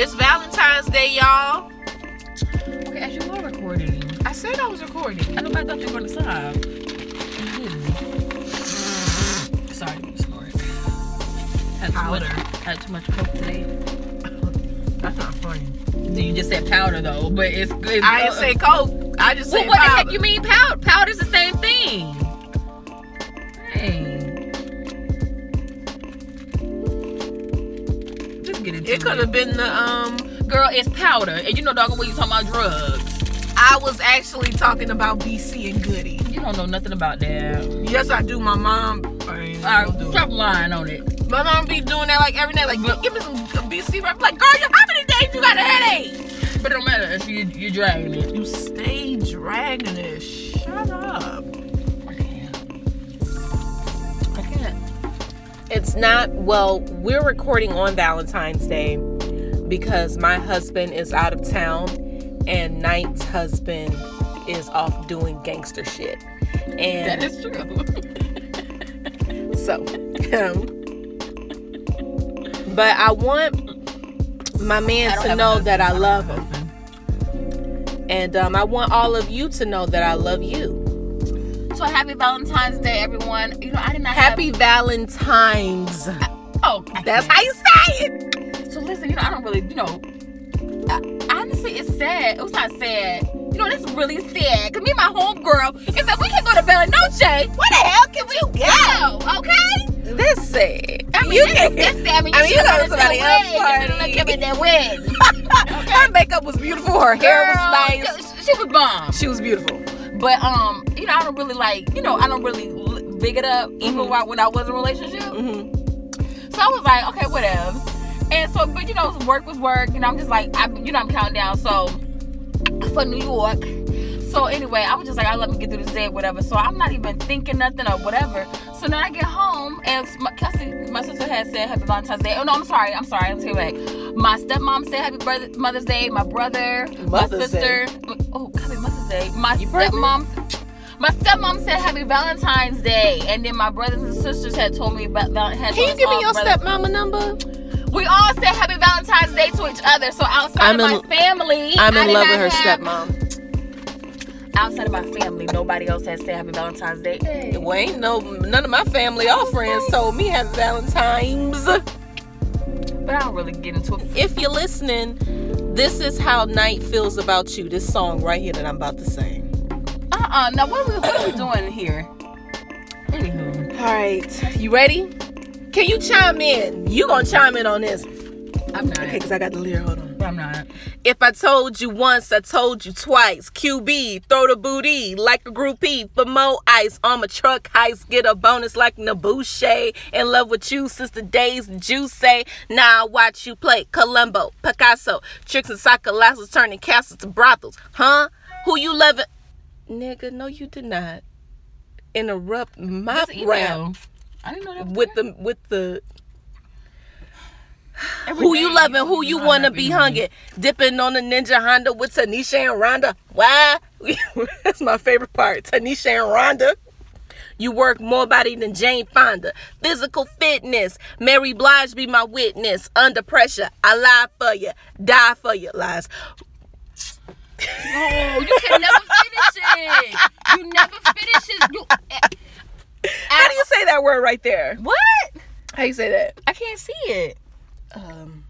It's Valentine's Day, y'all. Okay, as you were recording. I said I was recording. I know, but I thought you were to stop. Sorry, you snored. Had too much, Powder. had too much coke today. That's not funny. You just said powder though, but it's good. I didn't say coke. I just Well, said what the heck you mean powder? Powder's the same thing. Hey. It could have been the um. Girl, it's powder. And you know dog, when you talking about drugs. I was actually talking about BC and Goody. You don't know nothing about that. Yes, I do. My mom. I ain't All gonna do right, it. drop a line on it. My mom be doing that like every night. Like, give me some BC. Like, girl, you- how many days you got a headache? But it don't matter if you, you're dragging it. You stay dragging it. Shut up. It's not, well, we're recording on Valentine's Day because my husband is out of town and Knight's husband is off doing gangster shit. And that is true. so, um, but I want my man to know that I love him. And um, I want all of you to know that I love you. So happy Valentine's Day, everyone. You know, I did not have Happy Valentine's. Have, oh, That's how you say it. So listen, you know, I don't really, you know, I, honestly, it's sad. It was not sad. You know, that's really sad. Cause me and my homegirl, it's like we can go to Bella Noche. Where the hell can we go? Okay. That's sad. I mean, you this, can. this sad. I mean, I mean, you should go to somebody that else's win. You should party. have given that win. Her makeup was beautiful. Her hair was nice. She was bomb. She was beautiful. But um, you know, I don't really like, you know, I don't really big it up even Mhm. while when I was in a relationship. hmm So I was like, okay, whatever. And so, but you know, work was work. and I'm just like, I, you know, I'm counting down. So for New York. So anyway, I was just like, I let me get through this day, whatever. So I'm not even thinking nothing or whatever. So then I get home and my, Kelsey, my sister had said Happy Valentine's Day. Oh no, I'm sorry, I'm sorry. I'm take it back. My stepmom said Happy brother, Mother's Day. My brother, Mother's my sister. Oh, Happy Mother's Day. My You pregnant? stepmom. My stepmom said Happy Valentine's Day, and then my brothers and sisters had told me about. Had Can you give me your brother- stepmama number? we all said happy Valentine's Day to each other. So outside I'm of my family, I'm in love with her have- stepmom. Outside of my family, nobody else has said happy Valentine's Day. Hey. Well, ain't no none of my family or friends told me happy Valentine's. But I don't really get into it. If you're listening, this is how Knight feels about you. This song right here that I'm about to sing. Uh-uh. Now what are we, what are we doing here? Anywho, All right, you ready? Can you chime in? You gonna chime in on this? I'm not. Okay, cause I got the lyric. Hold on. I'm not. If I told you once, I told you twice. QB, throw the booty like a groupie for more ice. On my truck heist, get a bonus like Nabuche. In love with you since the days you say. Now I watch you play Columbo, Picasso, tricks and soccer turning castles to brothels. Huh? Who you loving? Nigga, no, you did not interrupt my rap I didn't know that. with there. the with the Every who you loving, who you wanna be with me. hungry. Dipping on the Ninja Honda with Tanisha and Rhonda. Why? That's my favorite part. Tanisha and Rhonda. You work more body than Jane Fonda. Physical fitness. Mary Blige be my witness. Under pressure. I lie for you. Die for you. Lies. Oh, you can never finish it. You never finish it. You. Eh. How do you say that word right there? What? How you say that? I can't see it. Um,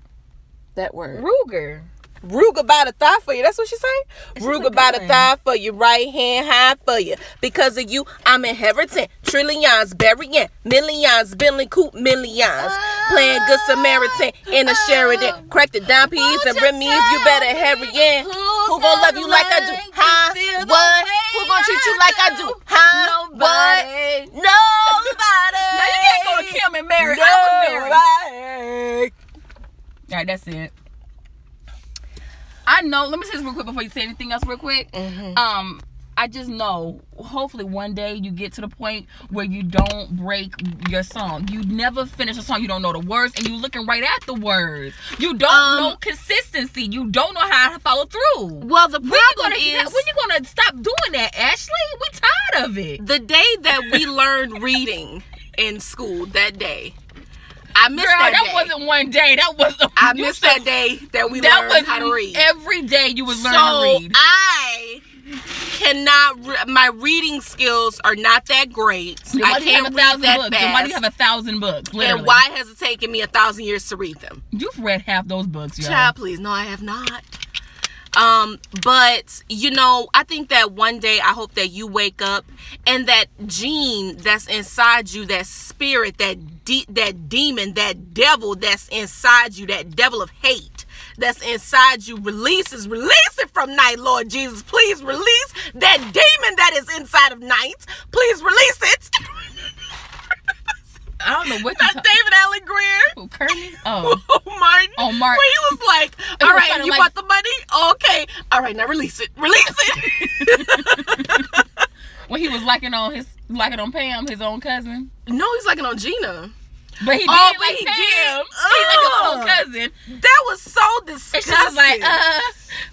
that word. Ruger. Ruga by the thigh for you. That's what she say? Ruga by the thigh for you. Right hand high for you. Because of you, I'm inheriting trillions, burying millions, billion coupe millions. Playing good Samaritan in a Sheridan. Crack the dime piece and Remy's. You better hurry in. Who gonna love you like I do? Huh? What? Who gonna treat you like I do? Huh? What? Nobody. Nobody. Now you can't go to Kim and Mary. I was married. All right, that's it. I know. Let me say this real quick before you say anything else, real quick. Um, I just know. Hopefully, one day you get to the point where you don't break your song. You never finish a song. You don't know the words, and you're looking right at the words. You don't Um, know consistency. You don't know how to follow through. Well, the When problem you gonna is when you gonna stop doing that, Ashley? We tired of it. the day that we learned reading in school that day I missed Girl, that, that, day. wasn't one day. That was I missed said- that day that we that learned was how to read. every day you was learning so to read. I cannot. Re- my reading skills are not that great. Then I why have can't a read thousand that books? Then why do you have a thousand books? Literally. And why has it taken me a thousand years to read them? You've read half those books, y'all. Child, please. No, I have not. Um, but you know, I think that one day I hope that you wake up and that gene that's inside you, that spirit, that de- that demon, that devil that's inside you, that devil of hate that's inside you releases, release it from Knight, Lord Jesus. Please release that demon that is inside of Knight. Please release it. I don't know what Not ta- David Alan Grier. Who, Kearney? Oh. Oh, Martin. Oh, Martin. Where he was like, all right, you like- want the money? Okay. All right, now release it. Release it. when he was liking on his liking on Pam, his own cousin. no, he's liking on Gina. But he did Oh, but like he did. He like his own Ugh. cousin. That was so And disgusting. she was like, uh,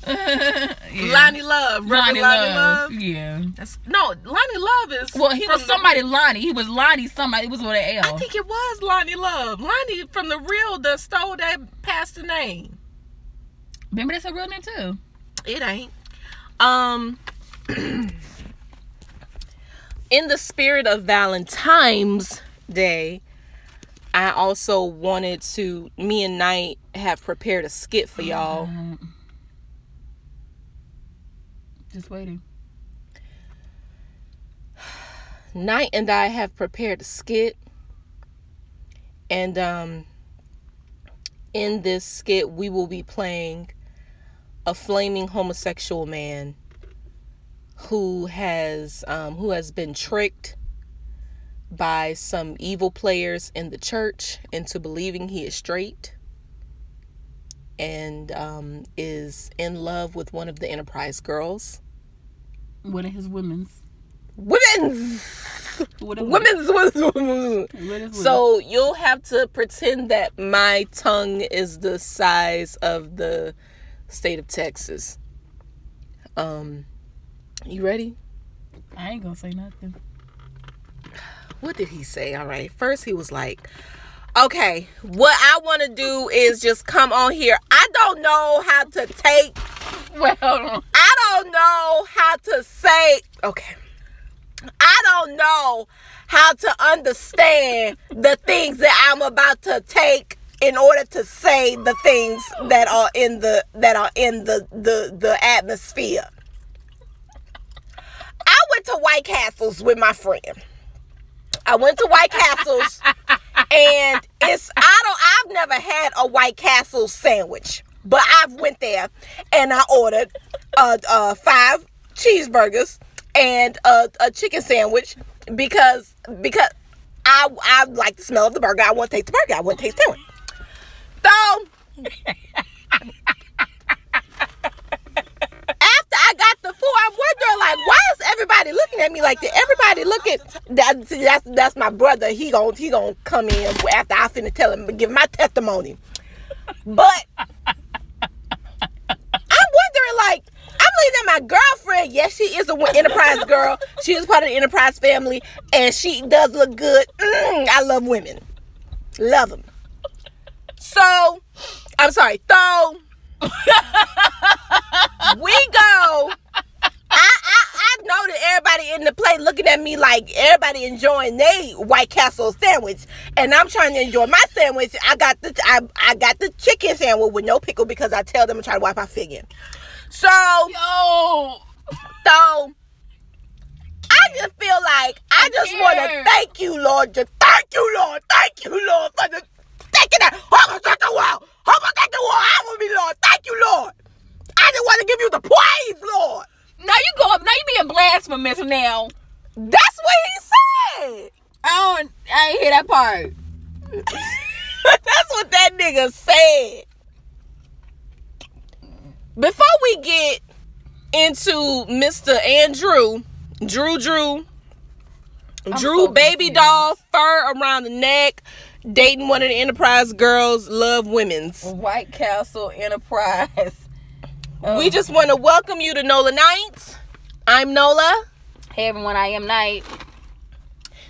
uh yeah. Loni Love. Lonnie Lonnie, Love. Love? Yeah. That's, no, Loni Love is. Well, he was the- somebody Lonnie. He was Lonnie somebody. It was with an I L. think it was Loni Love. Lonnie from the real that stole that pastor name. Remember that's a real name too. It ain't. Um in the spirit of Valentine's Day, I also wanted to me and Knight have prepared a skit for y'all. Just waiting. Knight and I have prepared a skit. And um in this skit we will be playing a flaming homosexual man who has um who has been tricked by some evil players in the church into believing he is straight and um is in love with one of the enterprise girls One of his women's. women's women's, women's, women's. What is women's? So you'll have to pretend that my tongue is the size of the state of Texas. Um, you ready? I ain't gonna say nothing. What did he say? All right. First, he was like, "Okay, what I want to do is just come on here. I don't know how to take. Well. I don't know how to say. Okay, I don't know how to understand the things that I'm about to take." in order to say the things that are in the that are in the the the atmosphere. I went to White Castles with my friend. I went to White Castles and it's I don't I've never had a White Castle sandwich, but I've went there and I ordered uh uh five cheeseburgers and a, a chicken sandwich because because I I like the smell of the burger. I want to taste the burger. I want to taste the sandwich. So after I got the food, I'm wondering like, why is everybody looking at me like that? Everybody looking. That, that's that's my brother. He gon' he gon' come in after I finna tell him give my testimony. But I'm wondering like. I'm looking at my girlfriend. Yes, she is a enterprise girl. She is part of the enterprise family, and she does look good. Mm, I love women, love them. So, I'm sorry. So, we go. I, I I know that everybody in the plate looking at me like everybody enjoying their White Castle sandwich, and I'm trying to enjoy my sandwich. I got the I, I got the chicken sandwich with no pickle because I tell them to try to wipe my figure. So Yo, so I just feel like I just want to thank you, Lord. Just thank you, Lord. Thank you, Lord, for the taking that homosexual world. Homosexual world. I will be Lord. Thank you, Lord. I just want to give you the praise, Lord. now you go up. Now you being blasphemous now. That's what he said. I don't. I ain't hear that part. That's what that nigga said. Before we get into Mr. Andrew, Drew Drew, Drew so baby confused. doll, fur around the neck, dating one of the Enterprise girls, love women's. White Castle Enterprise. Oh. We um, just want to welcome you to Nola Nights. I'm Nola. Hey everyone, I am Knight.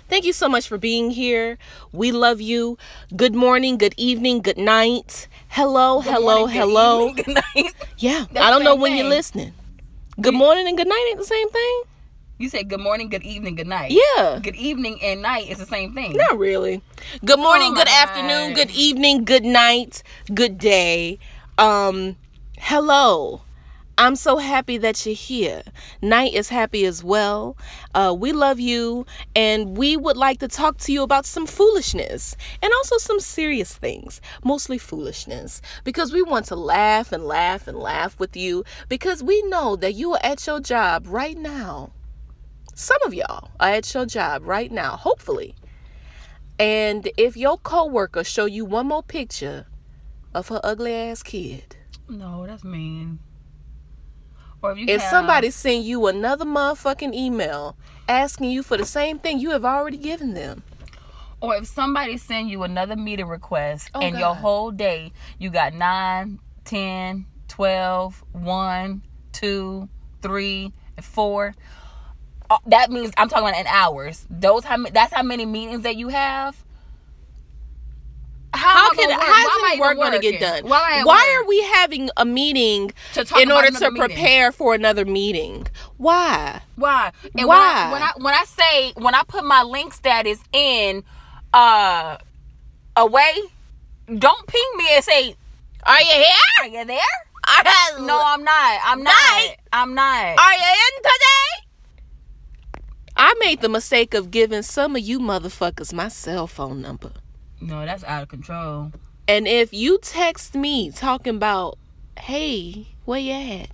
Thank you so much for being here. We love you. Good morning, good evening, good night. Hello, hello, morning, good hello. evening, good night. Yeah, That's I don't know when you're listening. Good morning and good night ain't the same thing? You said good morning, good evening, good night. Yeah. Good evening and night is the same thing. Not really. Good morning, Oh good afternoon, God. good evening, good night, good day. Um, hello. I'm so happy that you're here. Knight is happy as well. Uh, we love you, and we would like to talk to you about some foolishness and also some serious things, mostly foolishness, because we want to laugh and laugh and laugh with you because we know that you are at your job right now. Some of y'all are at your job right now, hopefully. And if your coworker show you one more picture of her ugly ass kid, No, that's mean. Or if you if have- somebody send you another motherfucking email asking you for the same thing you have already given them, Or if somebody send you another meeting request Oh, and God. your whole day you got 9, 10, 12, 1, 2, 3, and 4. Uh, That means I'm talking about in hours. Those how that's how many meetings that you have. How, how can work? how is this even work going to get done? Why, am I at Why are we having a meeting To talk in order to another meeting. prepare for another meeting? Why? Why? And Why? When I, when I when I say when I put my link status in uh away, don't ping me and say, Are you here? "Are you there?" No, I'm not. I'm not. Knight. I'm not. Are you in today? I made the mistake of giving some of you motherfuckers my cell phone number. No, that's out of control. And if you text me talking about, hey, where you at?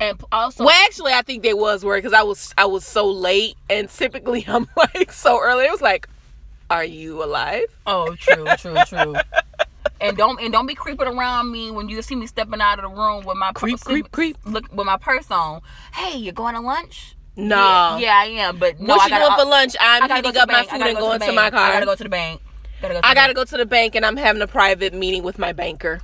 And also, well, actually, I think they was worried because I was I was so late, and typically I'm like so early. It was like, are you alive? oh, true, true, true. And don't and don't be creeping around me when you see me stepping out of the room with my Creep, purse- creep, creep. Look with my purse on. Hey, you going to lunch? Nah. Yeah, yeah, I am. But no, what you gotta, doing for lunch? I'm go up my. Food and go going to my car. I gotta go to the bank. Gotta go to I gotta bank. go to the bank, and I'm having a private meeting with my banker.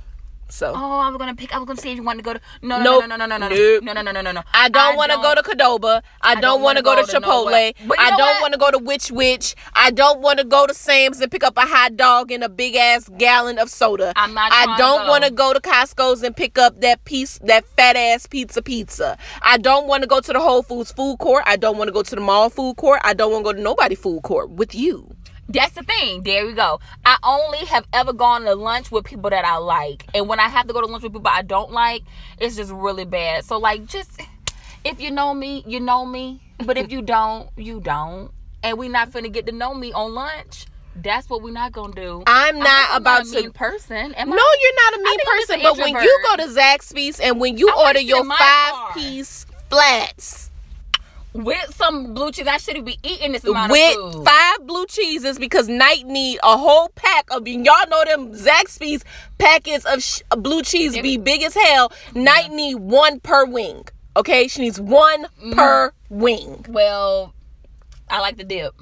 So Oh, I was gonna pick. I was gonna see if you wanted to go to. No, no, Nope. no, no, no, no, no, Nope. no, no, no, no, no, no. I don't want to go to Qdoba. I, don't, don't want to go to go to Chipotle. I don't want to go to Which Wich. I don't want to go to Sam's and pick up a hot dog and a big ass gallon of soda. I'm not I don't want to go to Costco's and pick up that piece, that fat ass pizza pizza. I don't want to go to the Whole Foods food court. I don't want to go to the mall food court. I don't want to go to nobody food court with you. That's the thing. There we go. I only have ever gone to lunch with people that I like, and when I have to go to lunch with people I don't like, it's just really bad. So like, just if you know me, you know me. But if you don't, you don't. And we not finna get to know me on lunch. That's what we're not gonna do. I'm not I'm about a to. mean person. Am No, I? you're not a mean think I'm just person. But when you go to Zaxby's and when you I order your five car. piece flats. With some blue cheese, I shouldn't be eating this amount with of food. five blue cheeses because Knight need a whole pack of y'all know them Zaxby's packets of sh- blue cheese be big as hell. Knight need one per wing. Okay, she needs one Mm-hmm. per wing. well, I like the dip.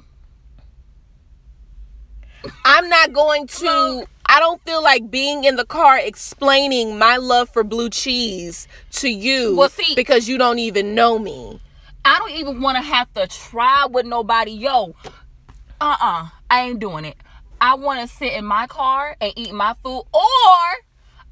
I'm not going to. I don't feel like being in the car explaining my love for blue cheese to you Well, see- because you don't even know me. I don't even want to have to try with nobody. Yo, uh uh I ain't doing it. I want to sit in my car and eat my food, or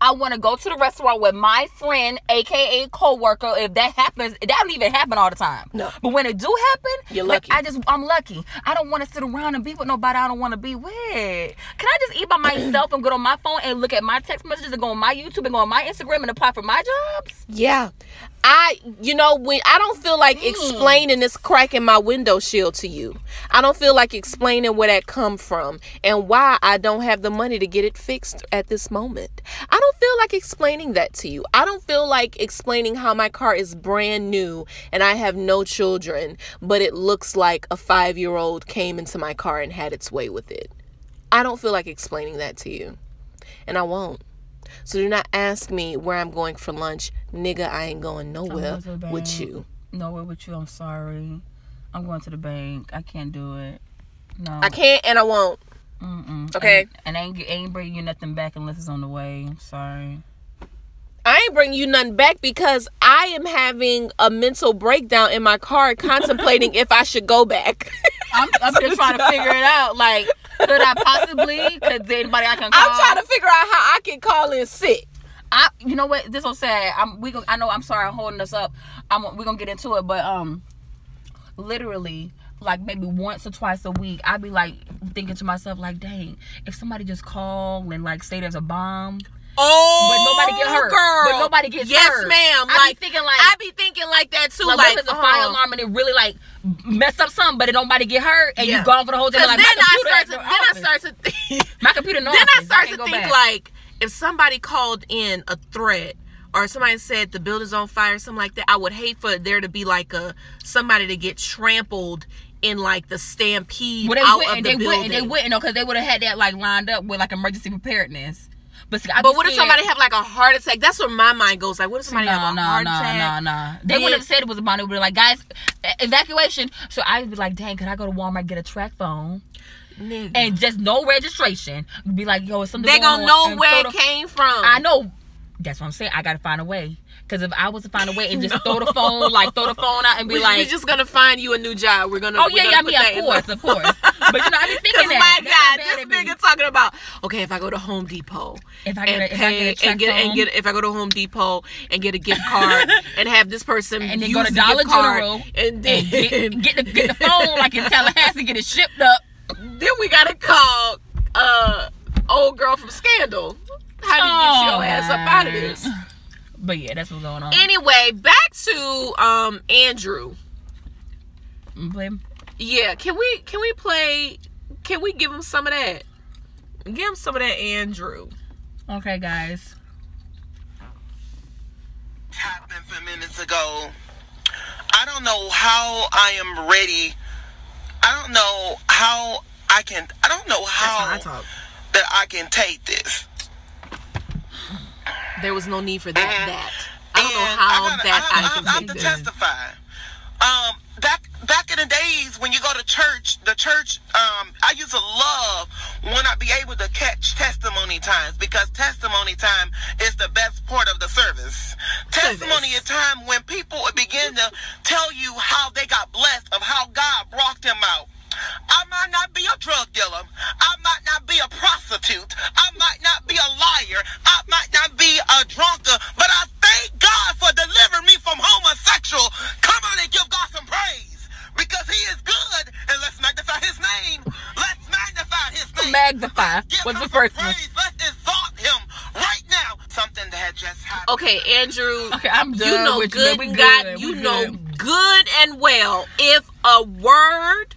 I want to go to the restaurant with my friend, aka coworker. If that happens, that don't even happen all the time. No. But when it do happen, You're like, lucky. I just I'm lucky. I don't want to sit around and be with nobody I don't want to be with. Can I just eat by myself and go on my phone and look at my text messages and go on my YouTube and go on my Instagram and apply for my jobs? Yeah. I you know when I don't feel like hmm. explaining this crack in my window shield to you. I don't feel like explaining where that come from and why I don't have the money to get it fixed at this moment. I don't feel like explaining that to you. I don't feel like explaining how my car is brand new and I have no children, but it looks like a 5-year-old came into my car and had its way with it. I don't feel like explaining that to you. And I won't. So do not ask me where I'm going for lunch. Nigga, I ain't going nowhere with you. nowhere with you. I'm sorry. I'm going to the bank. I can't do it. No. I can't and I won't. Mm-mm. Okay. And, and I ain't, I ain't bringing you nothing back unless it's on the way. I'm sorry. I ain't bringing you nothing back because I am having a mental breakdown in my car, contemplating if I should go back. I'm, I'm just trying to figure it out. Like, could I possibly? Could anybody I can call? I'm trying to figure out how I can call in sick. I, you know what? This will say. I'm. We. Go, I know. I'm sorry. I'm holding us up. I'm. We're gonna get into it, but um, literally, like maybe once or twice a week, I'd be like thinking to myself, like, dang, if somebody just called and like say there's a bomb, Oh, But nobody get hurt. Girl. But nobody gets yes, hurt. ma'am. I be thinking like- I be thinking like that too. like, Like, it's a fire uh, alarm and it really like mess up something, but it nobody get hurt, and Yeah. you gone for the whole day. Like, then my I start to the then I start to think. my computer. No then I start can't to think back. like if somebody called in a threat or somebody said the building's on fire, something like that. I would hate for there to be like a somebody to get trampled in like the stampede Well, they out wouldn't. of They the wouldn't. They wouldn't because they would have had that like lined up with like emergency preparedness. But see, I But be what if somebody have like a heart attack? That's where my mind goes. Like, what if somebody no, have a no, heart no, attack? no, no. No. They Then- would have said it was a bomb. They would be like, guys, evacuation. So I'd be like, dang, could I go to Walmart get a TracFone Nigga. and just no registration? Be like, yo, it's something they going gonna on, know and where throw it the- came from. I know. That's what I'm saying. I gotta find a way. Because if I was to find a way and just No. throw the phone, like throw the phone out and be we, like, "We're just gonna find you a new job. We're gonna. oh yeah, gonna yeah, I mean, of course, of course. But you know, I be thinking that. my God, this nigga talking about okay, if I go to Home Depot If I get and a, pay get and get and get if I go to Home Depot and get a gift card and have this person and then use go to Dollar General and then and get, get the get the phone like in Tallahassee, get it shipped up. then we gotta call uh old girl from Scandal. How do you get your ass up out of this? But yeah, that's what's going on. Anyway, back to um Andrew. Play- Yeah, can we can we play? Can we give him some of that? Give him some of that Andrew. Okay, guys. happened a few minutes ago. I don't know how I am ready. I don't know how I can. I don't know how talk. that I can take this. There was no need for that. Mhm. That I don't know how I gotta- that I, I, can I have take to this. testify. Um, back back in the days when you go to church, the church, um, I used to love when I be able to catch testimony times because testimony time is the best part of the service. Testimony is time when people begin to tell you how they got blessed of how God brought them out. I might not be a drug dealer. I might not be a prostitute. I might not be a liar. I might not be a drunkard. But I thank God for delivering me from homosexual. Come on and give God some praise. Because he is good. And let's magnify his name. Let's magnify his name. Magnify Give was the first one. Let's exalt him right now. Something that had just happened. Okay, Andrew. Okay, I'm done. You know with good man. We and God. good. You We know good. good and well if a word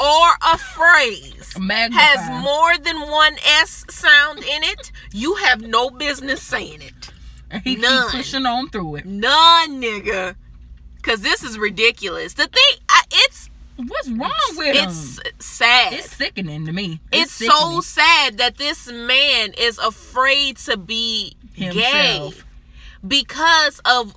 or a phrase Magnify. has more than one S sound in it, you have no business saying it. And he None. keep pushing on through it. None, nigga. Cause this is ridiculous. The thing, I, it's What's wrong with it? it's him? sad. It's sickening to me. it's so sad that this man is afraid to be gay because of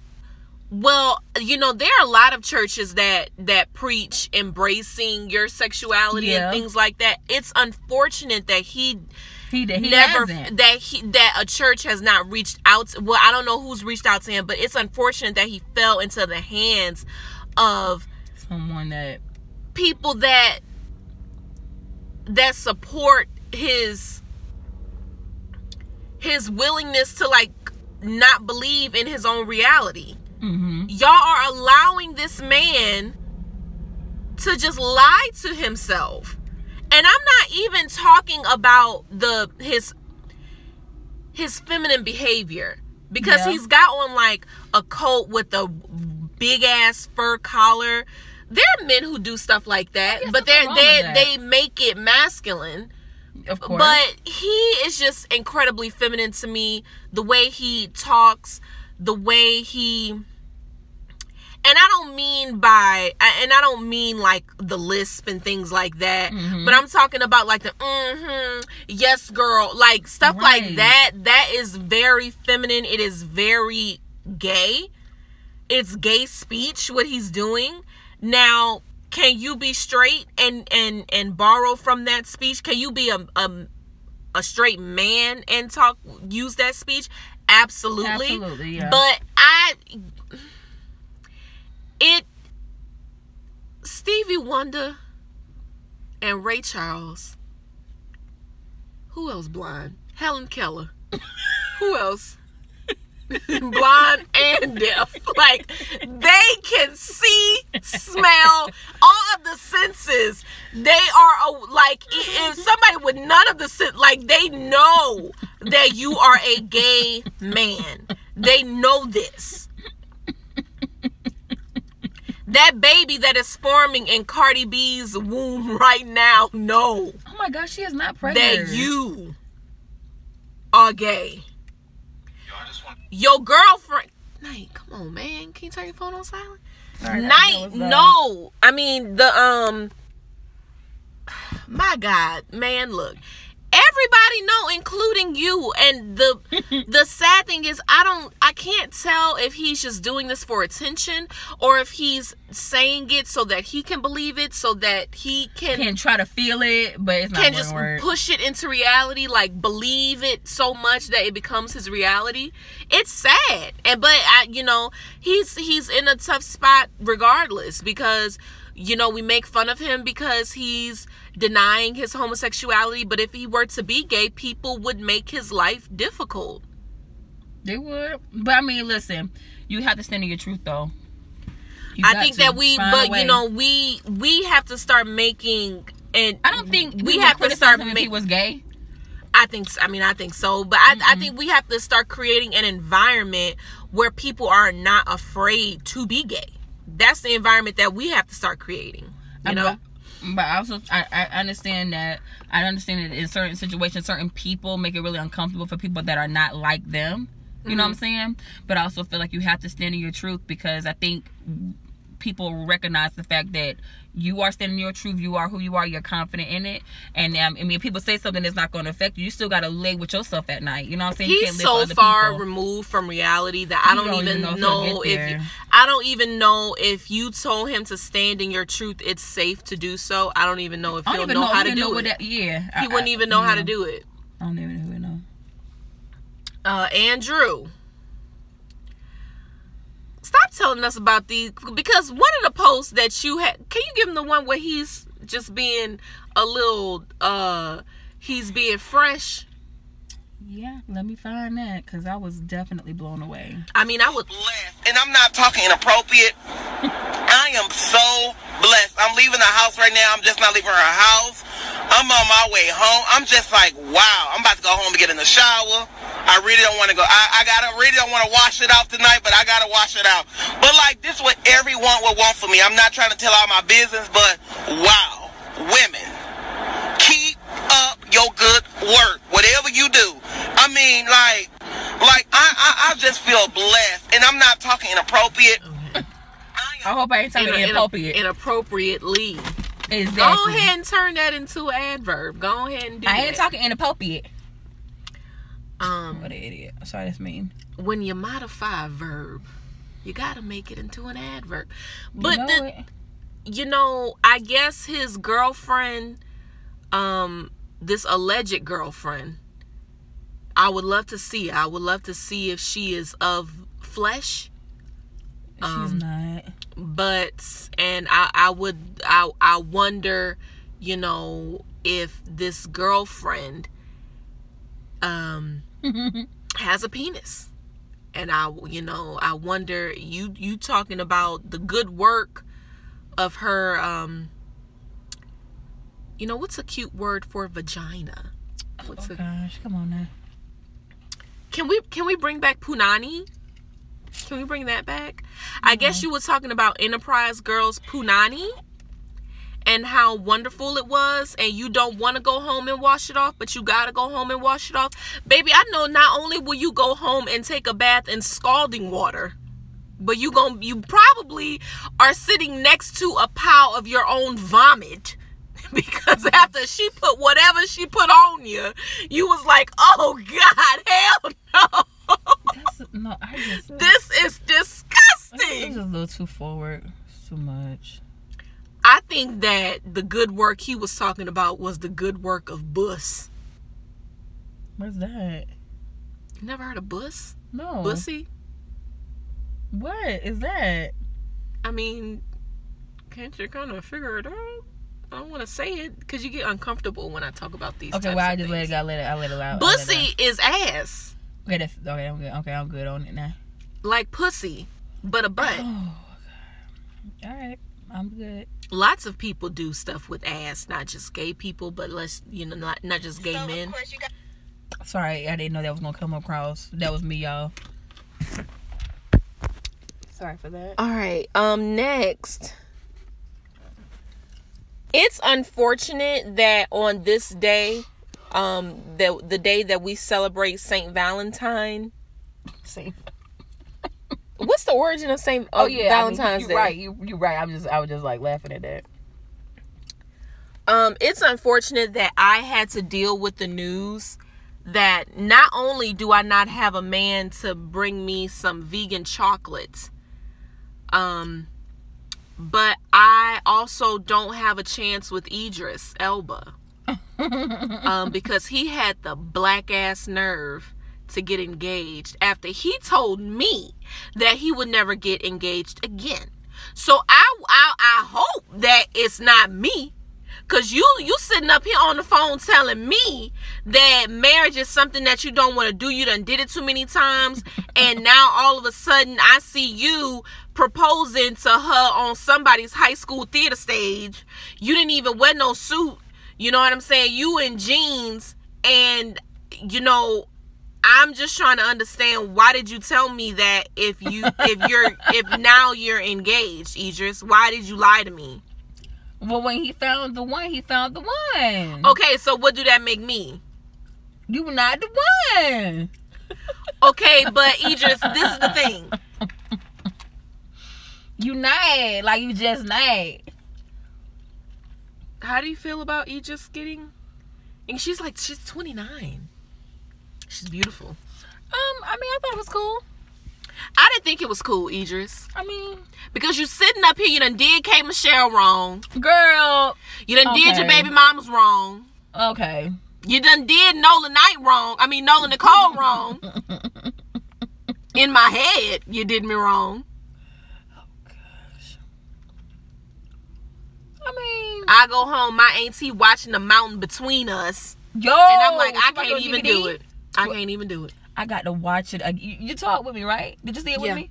well you know there are a lot of churches that that preach embracing your sexuality Yeah. and things like that it's unfortunate that he, He, he never hasn't. that he that a church has not reached out to, well i don't know who's reached out to him but it's unfortunate that he fell into the hands of Someone that people that that support his his willingness to like not believe in his own reality. Hmm Y'all are allowing this man to just lie to himself. And I'm not even talking about the his his feminine behavior because Yeah. he's got on like a coat with a big ass fur collar. There are men who do stuff like that, but they're they they make it masculine. of course. But he is just incredibly feminine to me. The way he talks, the way he and I don't mean by and I don't mean like the lisp and things like that, Mhm. but I'm talking about like the mm-hmm, yes girl, like stuff like that. That is very feminine. It is very gay. It's gay speech what he's doing. Now, can you be straight and and and borrow from that speech? Can you be a a, a straight man and talk use that speech? Absolutely. Absolutely, yeah. But I it Stevie Wonder and Ray Charles. Who else blind? Helen Keller. Who else? blind and deaf. Like they can see, smell, all of the senses. They are a- like if somebody with none of the sen- like they know that you are a gay man. They know this. That baby that is forming in Cardi B's womb right now, no. Oh my gosh, she is not pregnant. that you are gay. Your girlfriend. Knight, come on, man. Can you turn your phone on silent? Sorry, Knight, was, uh, no. I mean the um. My God, man, look. Everybody know, including you. And the the sad thing is, I don't, I can't tell if he's just doing this for attention or if he's saying it so that he can believe it, so that he can Can try to feel it, but it's not can just push it into reality like believe it so much that it becomes his reality. It's sad. And but I, you know he's he's in a tough spot regardless because you know we make fun of him because he's denying his homosexuality but if he were to be gay people would make his life difficult They would, but I mean, listen, you have to stand in your truth, though. You i think that we but you know we we have to start making and I don't think we would have to start him if ma- he was gay. I think I mean I think so, but I, I think we have to start creating an environment where people are not afraid to be gay. That's the environment that we have to start creating. You know, But, but I also I, I understand that I understand that in certain situations, certain people make it really uncomfortable for people that are not like them. You know what I'm Mm-hmm. saying? But I also feel like you have to stand in your truth because I think people recognize the fact that you are standing your truth. You are who you are. You're confident in it. And um, I mean, if people say something that's not going to affect you, you still got to lay with yourself at night. You know what I'm saying? You he's so far people. removed from reality that I don't, don't even know, know if he'll if, get you. I don't even know if you told him to stand in your truth. It's safe to do so. I don't even know if I he'll know, know, how to don't know it. that. Yeah, he wouldn't even know how to do it. I don't even know. know. uh Andrew. Stop telling us about these because one of the posts that you had can you give him the one where he's just being a little uh he's being fresh? Yeah, let me find that because I was definitely blown away. I mean I would blessed, and I'm not talking inappropriate. I am so blessed. I'm leaving the house right now. I'm just not leaving her house. I'm on my way home. I'm just like, wow. I'm about to go home to get in the shower. I really don't want to go. I, I gotta really don't want to wash it off tonight, but I gotta wash it out. But like this, is what everyone would want for me. I'm not trying to tell all my business, but wow, women, keep up your good work. Whatever you do. I mean, like, like I, I, I just feel blessed, and I'm not talking inappropriate. I I hope I ain't talking in a- in a- inappropriate. inappropriately. exactly. Go ahead and turn that into an adverb. Go ahead and do it. I that. ain't talking inappropriate. Um What an idiot. Sorry, that's mean. when you modify a verb, you gotta make it into an adverb. But you know the, you know, I guess his girlfriend, um, this alleged girlfriend, I would love to see. I would love to see if she is of flesh. she's um, not. But and I, I would I I wonder, you know, if this girlfriend um has a penis. And I you know, I wonder you you talking about the good work of her um you know what's a cute word for vagina? What's Oh a, gosh, come on now. can we can we bring back punani? Can we bring that back? I guess you were talking about Enterprise Girls Punani and how wonderful it was and you don't want to go home and wash it off, but you got to go home and wash it off. Baby, I know not only will you go home and take a bath in scalding water, but you going you probably are sitting next to a pile of your own vomit. Because after she put whatever she put on you, you was like, "Oh God, hell no!" That's no. I just. This is disgusting. just a little too forward. It's too much. I think that the good work he was talking about was the good work of Bus. What's that? You never heard of Bus? No. Bussy. What is that? I mean, can't you kind of figure it out? I don't want to say it because you get uncomfortable when I talk about these. Okay, well I just let it go. I let it. I let it out. Bussy is ass. Okay, that's, okay, I'm good. Okay, I'm good on it now. like pussy, but a butt. Oh, all right, I'm good. Lots of people do stuff with ass, not just gay people, but let's you know, not not just gay So, men. Of course, you got Sorry, I didn't know that was gonna come across. That was me, y'all. Sorry for that. All right. Um. Next, it's unfortunate that on this day, um, the the day that we celebrate Saint Valentine. See. What's the origin of Saint Oh yeah, Valentine's I mean, Day? you, Right, you you right. I'm just I was just like laughing at that. Um, it's unfortunate that I had to deal with the news that not only do I not have a man to bring me some vegan chocolates, um, but I also don't have a chance with Idris Elba. um, because he had the black ass nerve to get engaged after he told me that he would never get engaged again. So I I, I hope that it's not me. Cause you you sitting up here on the phone telling me that marriage is something that you don't want to do. You done did it too many times, and now all of a sudden I see you proposing to her on somebody's high school theater stage. You didn't even wear no suit. You know what I'm saying? You in jeans, and you know I'm just trying to understand why did you tell me that if you if you're if now you're engaged, Idris? Why did you lie to me? Well, when he found the one, he found the one. Okay, so what do that make me? You were not the one. Okay, but Idris, this is the thing. You not like you just not. How do you feel about Idris getting? And she's like, she's 29. She's beautiful. Um, I mean, I thought it was cool. I didn't think it was cool, Idris, I mean, because you sitting up here, you done did K Michelle wrong. girl. You done did your baby mamas wrong. Okay. You done did Nola Knight wrong. I mean Nola Nicole wrong. In my head, you did me wrong. I mean, I go home, my auntie watching the mountain between us, yo. and I'm like, I can't even DVD? do it. I can't even do it. I got to watch it. You, you talked with me, right? Did you see it with Yeah. me?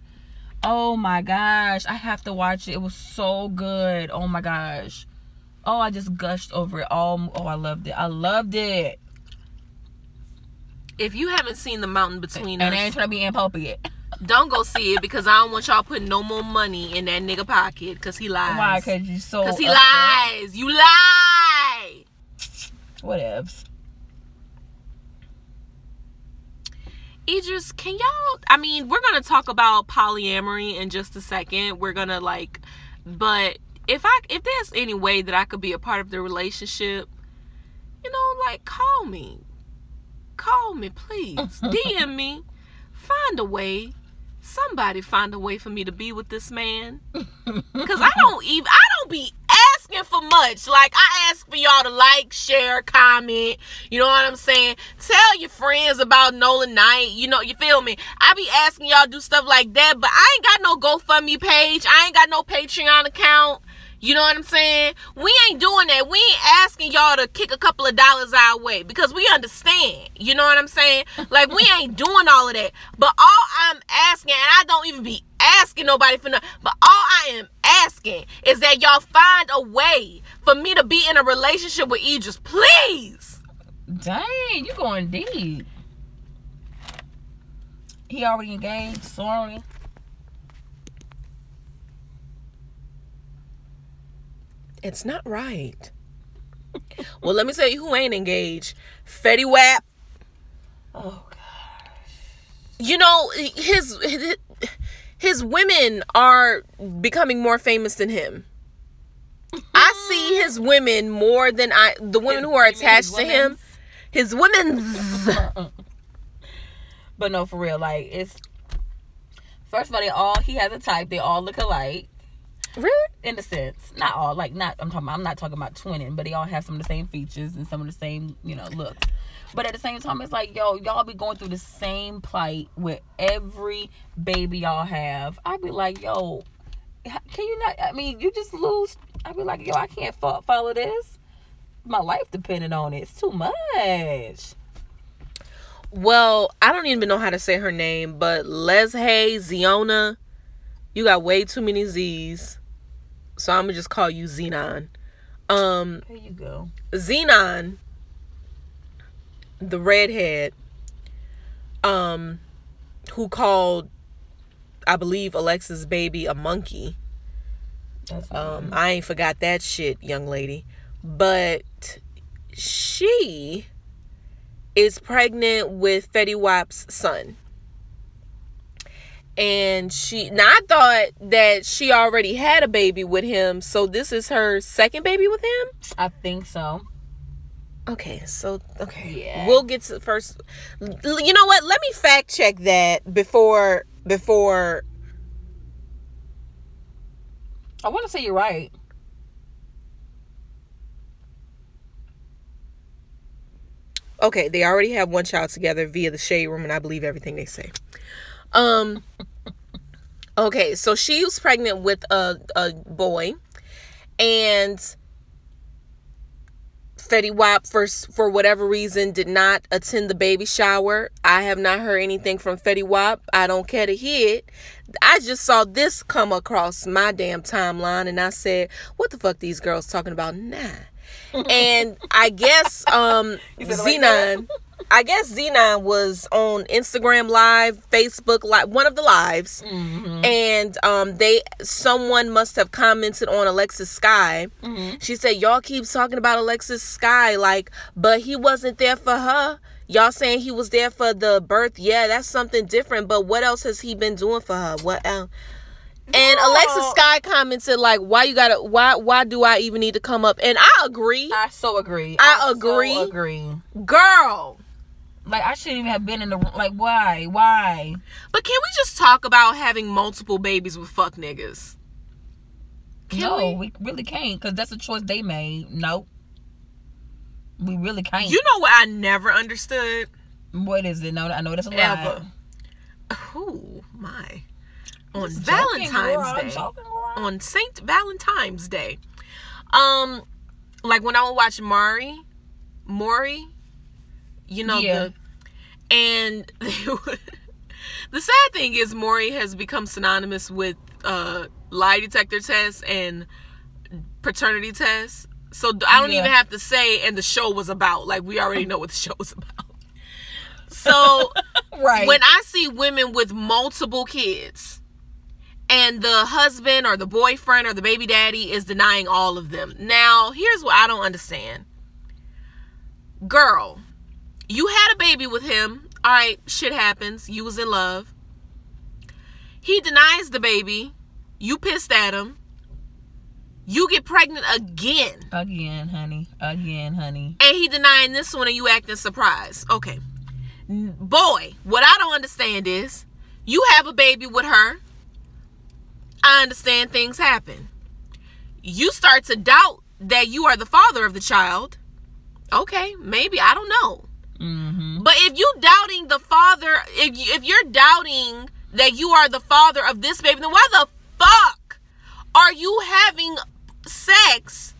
Oh my gosh, I have to watch it. It was so good. Oh my gosh. Oh, I just gushed over it. all. oh, I loved it. I loved it. If you haven't seen the mountain between And I us, ain't trying to be inappropriate. don't go see it because I don't want y'all putting no more money in that nigga pocket because he lies. Why? Cause you so. Because he lies. You lie. Whatevs. Idris, can y'all? I mean, we're gonna talk about polyamory in just a second. We're gonna like, but if I if there's any way that I could be a part of the relationship, you know, like call me, call me, please, DM me, find a way. Somebody find a way for me to be with this man, cause I don't even I don't be asking for much. Like I ask for y'all to like, share, comment. You know what I'm saying? Tell your friends about Nolan Knight. You know, you feel me? I be asking y'all to do stuff like that, but I ain't got no GoFundMe page. I ain't got no Patreon account. You know what I'm saying? We ain't doing that. We ain't asking y'all to kick a couple of dollars our way because we understand. You know what I'm saying? Like we ain't doing all of that. But all I'm asking, and I don't even be asking nobody for nothing, but all I am asking is that y'all find a way for me to be in a relationship with Idris, please. Dang, you going deep. He already engaged. Sorry. It's not right. well, let me tell you who ain't engaged. Fetty Wap. Oh God. you know his his, his women are becoming more famous than him i see his women more than i the women who are You mean his attached to him his women's But no, for real, like it's. First of all, they all he has a type. They all look alike. Really? in a sense. Not all, like not. I'm talking. I'm not talking about twinning, but they all have some of the same features and some of the same, you know, looks. But at the same time, it's like, yo, y'all be going through the same plight with every baby y'all have. I'd be like, yo, can you not? I mean, you just lose. I'd be like, yo, I can't fo- follow this. My life depended on it. It's too much. Well, I don't even know how to say her name, but Lezhae Zeona, you got way too many Z's. So I'm gonna just call you Xenon. Um, There you go. Xenon, the redhead, um, who called, I believe, Alexa's baby a monkey. That's Um, I ain't forgot that shit, young lady. But she is pregnant with Fetty Wap's son. And she now I thought that she already had a baby with him, so this is her second baby with him? I think so. Okay, so okay. Yeah. We'll get to first you know what? Let me fact check that before before I want to say you're right. Okay, they already have one child together via the shade room, and I believe everything they say. Um. Okay, so she was pregnant with a a boy, and Fetty Wap for for whatever reason did not attend the baby shower. I have not heard anything from Fetty Wap. I don't care to hear it. I just saw this come across my damn timeline, and I said, "What the fuck these girls talking about now?" and I guess um it like? Xenon, I guess Xenon was on Instagram Live, Facebook Live, one of the lives, Mm-hmm. and um they someone must have commented on Alexis Sky. Mm-hmm. She said, "Y'all keep talking about Alexis Sky, like, but he wasn't there for her." Y'all saying he was there for the birth, yeah, that's something different. But what else has he been doing for her? What else? And Alexis No. Sky commented like, "Why you gotta? Why? Why do I even need to come up?" And I agree, I so agree. I so agree. agree. girl. Like I shouldn't even have been in the room. Like why? Why? But can we just talk about having multiple babies with fuck niggas? Can no, we? we? really can't because that's a choice they made. Nope. We really can't. You know what I never understood? what is it? No, I know that's a lie. Ever. Oh my. On Just Valentine's. I'm Day. On Saint Valentine's Day. Um like when I would watch Mari, Maury, you know Yeah. the and the sad thing is Maury has become synonymous with uh lie detector tests and paternity tests. So I don't Yeah. even have to say and the show was about. Like we already know what the show was about. So Right. when I see women with multiple kids and the husband or the boyfriend or the baby daddy is denying all of them. Now, here's what I don't understand. Girl, you had a baby with him. All right, shit happens. You was in love. He denies the baby. You pissed at him. You get pregnant again. Again, honey. Again, honey. And he denying this one and you acting surprised. Okay. Boy, what I don't understand is you have a baby with her. I understand things happen. You start to doubt that you are the father of the child. Okay, maybe I don't know. Mm-hmm. But if you doubting the father, if you, if you're doubting that you are the father of this baby, then why the fuck are you having sex,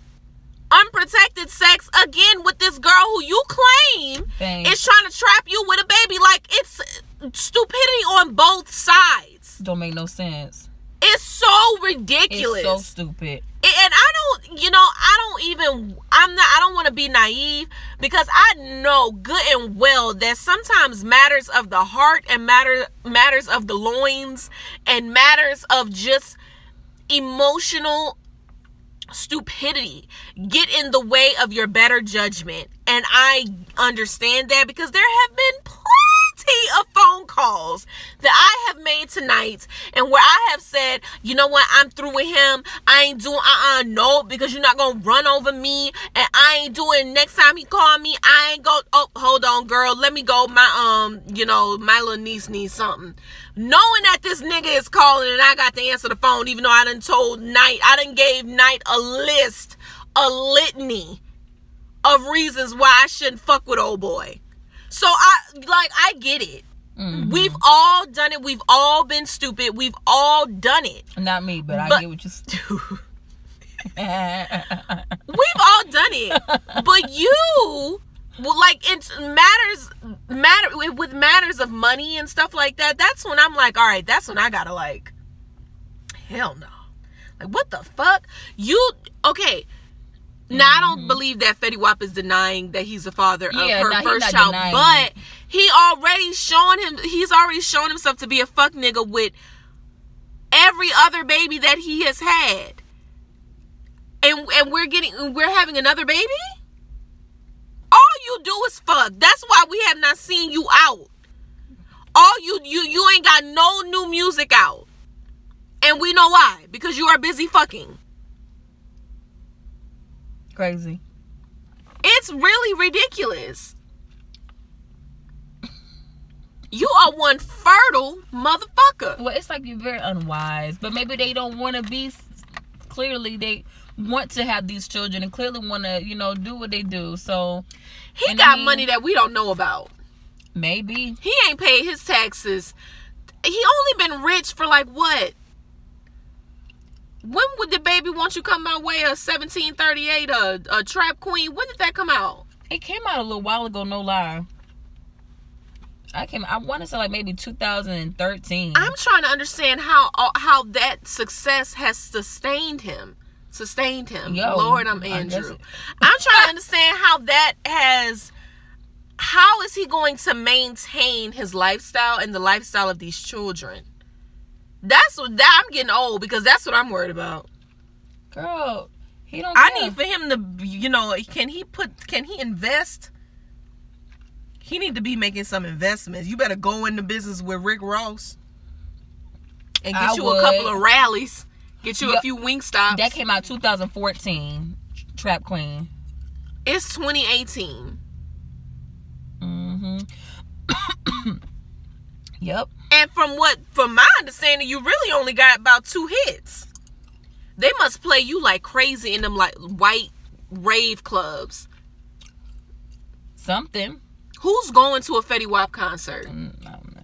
unprotected sex again with this girl who you claim Thanks. is trying to trap you with a baby? Like it's stupidity on both sides. Don't make no sense. It's so ridiculous It's so stupid. And I don't, you know, I don't even, I'm not, I don't want to be naive because I know good and well that sometimes matters of the heart and matter matters of the loins and matters of just emotional stupidity get in the way of your better judgment. And i understand that because there have been of phone calls that I have made tonight and where I have said, you know what, I'm through with him. I ain't doing uh uh no because you're not gonna run over me and I ain't doing next time he call me, I ain't go oh hold on girl, let me go. My um, you know, my little niece needs something. Knowing that this nigga is calling and I got to answer the phone, even though I done told Night, I done gave Night a list, a litany of reasons why I shouldn't fuck with old boy. So I like I get it. Mhm. We've all done it. We've all been stupid. We've all done it. Not me, but, I get what you. We've all done it. But you like it matters matter with matters of money and stuff like that. That's when I'm like, all right, that's when I gotta like, hell no. Like what the fuck? You okay? Now I don't believe that Fetty Wap is denying that he's the father Mm-hmm. Yeah, of her no, he first child, but he already shown him. He's already shown himself to be a fuck nigga with every other baby that he has had, and and we're getting we're having another baby. All you do is fuck. That's why we have not seen you out. All you you you ain't got no new music out, and we know why because you are busy fucking. Crazy. It's really ridiculous. You are one fertile motherfucker. Well, it's like you're very unwise, but maybe they don't want to be. Clearly, they want to have these children and clearly want to, you know, do what they do. So He And I got mean- money that we don't know about. maybe He ain't paid his taxes. He only been rich for like what? When would the baby want you come my way? A 1738, a, a trap queen. When did that come out? it came out a little while ago. No lie. I came. I want to say like maybe 2013. I'm trying to understand how uh, how that success has sustained him. Sustained him. Yo, Lord, I'm Andrew. I'm trying to understand how that has how is he going to maintain his lifestyle and the lifestyle of these children? That's what that I'm getting old because that's what I'm worried about. Girl, he don't. Know. I care. need for him to you know, can he put can he invest? He need to be making some investments. You better go into business with Rick Ross and get I you would. a couple of rallies. Get you a few Wingstops. That came out 2014. Trap Queen. it's 2018. Mm-hmm. yep. And from what from my understanding, you really only got about two hits. They must play you like crazy in them like white rave clubs. Something. Who's going to a Fetty Wap concert Mm, I don't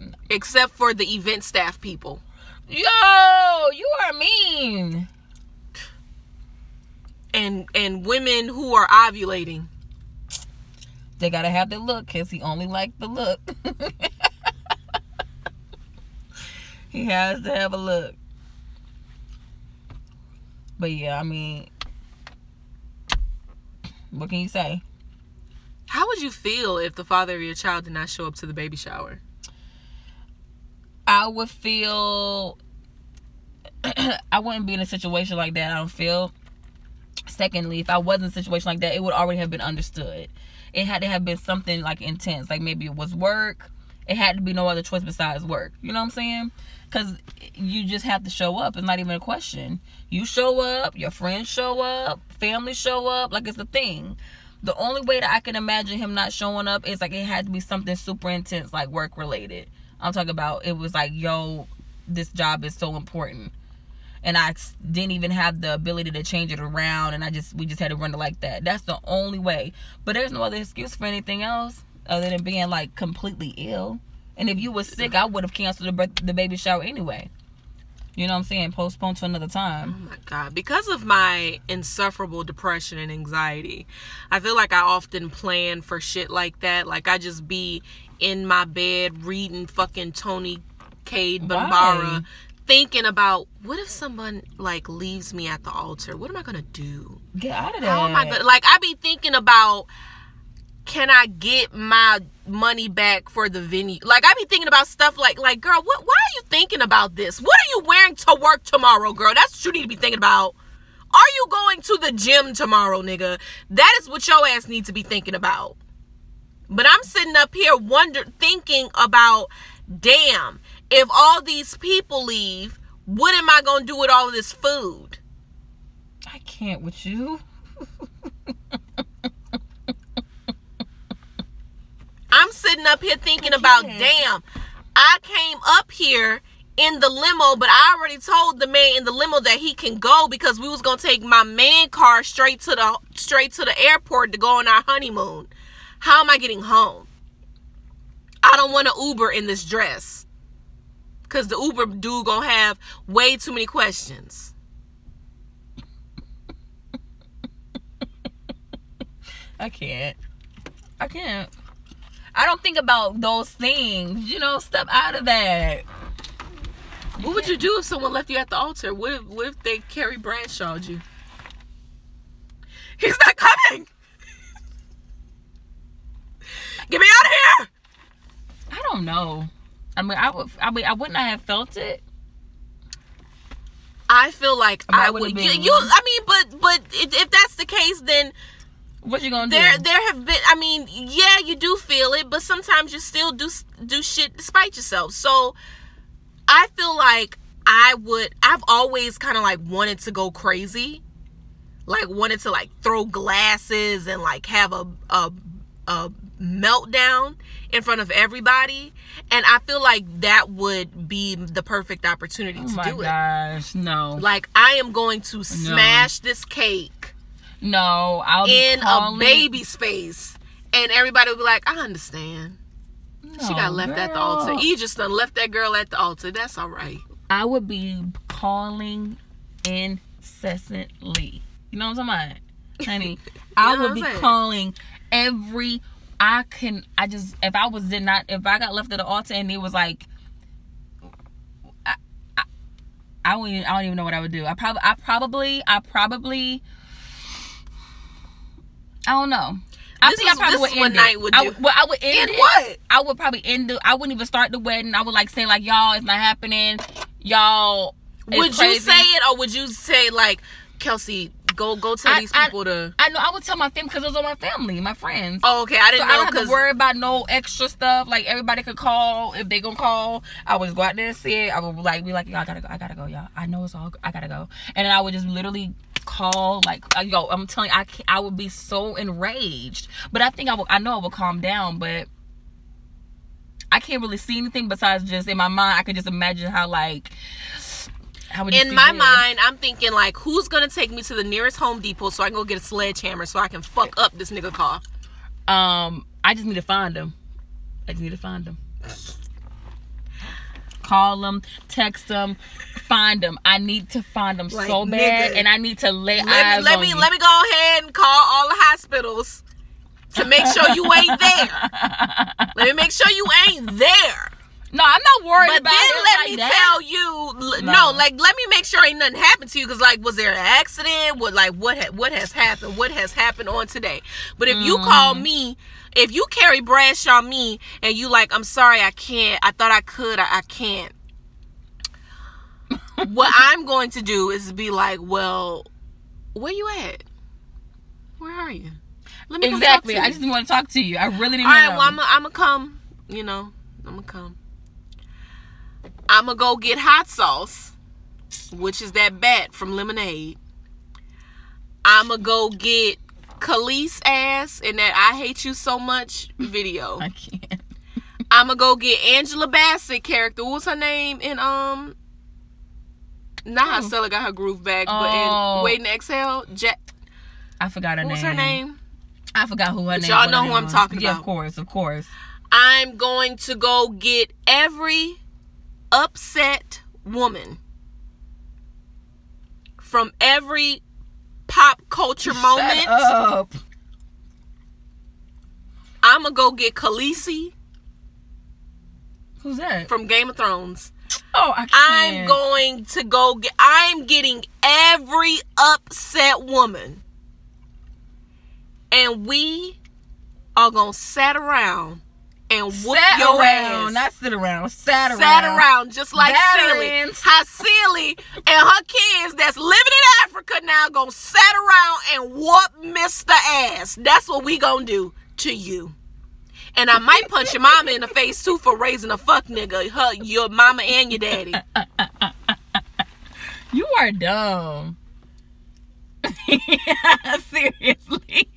know. except for the event staff people? Yo, you are mean. and and women who are ovulating. They gotta have the look because he only liked the look. he has to have a look. But yeah, I mean, what can you say? How would you feel if the father of your child did not show up to the baby shower? I would feel I wouldn't be in a situation like that. I don't feel. Secondly, if I was in a situation like that, it would already have been understood. It had to have been something like intense, like maybe it was work. It had to be no other choice besides work. You know what I'm saying? Because you just have to show up. It's not even a question. You show up, your friends show up, family show up. Like it's a thing. The only way that I can imagine him not showing up is like it had to be something super intense, like work related. I'm talking about it was like, yo, this job is so important. And I didn't even have the ability to change it around, and I just we just had to run it like that. That's the only way. But there's no other excuse for anything else other than being like completely ill. And if you were sick, I would have canceled the birth- the baby shower anyway. You know what I'm saying? Postpone to another time. Oh my god! Because of my insufferable depression and anxiety, I feel like I often plan for shit like that. Like I just be in my bed reading fucking Toni Cade? Bambara, thinking about what if someone like leaves me at the altar? What am I gonna do? Get out of there. How am I gonna like? I be thinking about can I get my money back for the venue? Like I be thinking about stuff like like girl, what why are you thinking about this? What are you wearing to work tomorrow, girl? That's what you need to be thinking about. Are you going to the gym tomorrow, nigga? That is what your ass needs to be thinking about. But I'm sitting up here wonder thinking about damn, if all these people leave, what am I gonna do with all of this food? I can't with you. I'm sitting up here thinking about damn, I came up here in the limo, but I already told the man in the limo that he can go because we was gonna take my man car straight to the straight to the airport to go on our honeymoon. How am I getting home? I don't want to Uber in this dress. Cause the Uber dude gonna have way too many questions. I can't. I can't. I don't think about those things. You know, step out of that. What would you do if someone left you at the altar? What if, what if they Carrie you? He's not coming! Get me out of here! I don't know. I mean, I would. I mean, I wouldn't have felt it. I feel like But I would You, you- I mean, but but if, if that's the case, then What you gonna do? there there have been. I mean, yeah, you do feel it, but sometimes you still do do shit despite yourself. So I feel like I would. I've always kind of like wanted to go crazy, like wanted to like throw glasses and like have a a a meltdown in front of everybody. And I feel like that would be the perfect opportunity oh to my do it. gosh, no, Like I am going to smash this cake no. I'll be in a baby space, and everybody will be like, "I understand." she got No, left at the altar. He just done left that girl at the altar. That's all right. I would be calling incessantly. You know what I'm talking about, honey? I would be saying? calling every. I can. I just if I was did not if I got left at the altar and it was like. I, I, I don't even, I don't even know what I would do. I probably I probably I probably I don't know. I This think I probably would end it. would I, well, I would end it. what? I would probably end the. I wouldn't even start the wedding. I would like say like y'all, it's not happening. Y'all, would you say it, or would you say like, Kelsey, go go tell I- these I- people to? I know I would tell my family because those are my family, my friends. Oh, okay. I so didn't I know don't have to worry about no extra stuff. Like everybody could call if they gonna call. I would just go out there and see it. I would like be like, I gotta go. I gotta go, y'all. I know it's all. I gotta go. And then I would just literally call like, yo, I'm telling you, I can I would be so enraged. But I think I would. I know I will calm down, but. I can't really see anything besides just in my mind. I can just imagine how like how would you in my then? mind, I'm thinking like, who's gonna take me to the nearest Home Depot so I can go get a sledgehammer so I can fuck up this nigga car? Um, I just need to find them. I just need to find them. Call them, text them, find them. I need to find them Like, so bad, nigga. and I need to lay Let me eyes let on me you. let me go ahead and call all the hospitals to make sure you ain't there. let me make sure you ain't there. no, I'm not worried about that. But about then let like me that. tell you, no. No. like let me make sure ain't nothing happened to you. Cause like, was there an accident? What like what ha- what has happened? What has happened on today? But if you call Mm. me, if you Carrie Bradshaw me, and you like, I'm sorry, I can't. I thought I could, I, I can't. what I'm going to do is be like, well, where you at? Where are you? Let me exactly. I you. just want to talk to you. I really didn't All right, know. well, I'm gonna come. You know, I'm gonna come. I'm gonna go get hot sauce, which is that bat from Lemonade. I'm gonna go get Khalees ass in that "I Hate You So Much" video. I can't. I'm gonna go get Angela Bassett character. What's her name in um? Not how Who? Stella got her groove back, Oh. but in Wait and Exhale, Jack. I forgot her What was name. her name? I forgot who her name. y'all what know who I'm was. talking Yeah, about. of course, of course. I'm going to go get every upset woman from every pop culture moment. Shut up. I'm gonna go get Khaleesi Who's that? from Game of Thrones. Oh, I I'm going to go get. I'm getting every upset woman, and we are gonna sit around and whoop Sat your around, ass. not sit around. Sat around. sat around just like Celie. How Celie and her kids that's living in Africa now gonna sat around and whoop Mr. Ass. That's what we gonna do to you. And I might punch your mama in the face too for raising a fuck nigga. Her, your mama and your daddy. You are dumb. Seriously.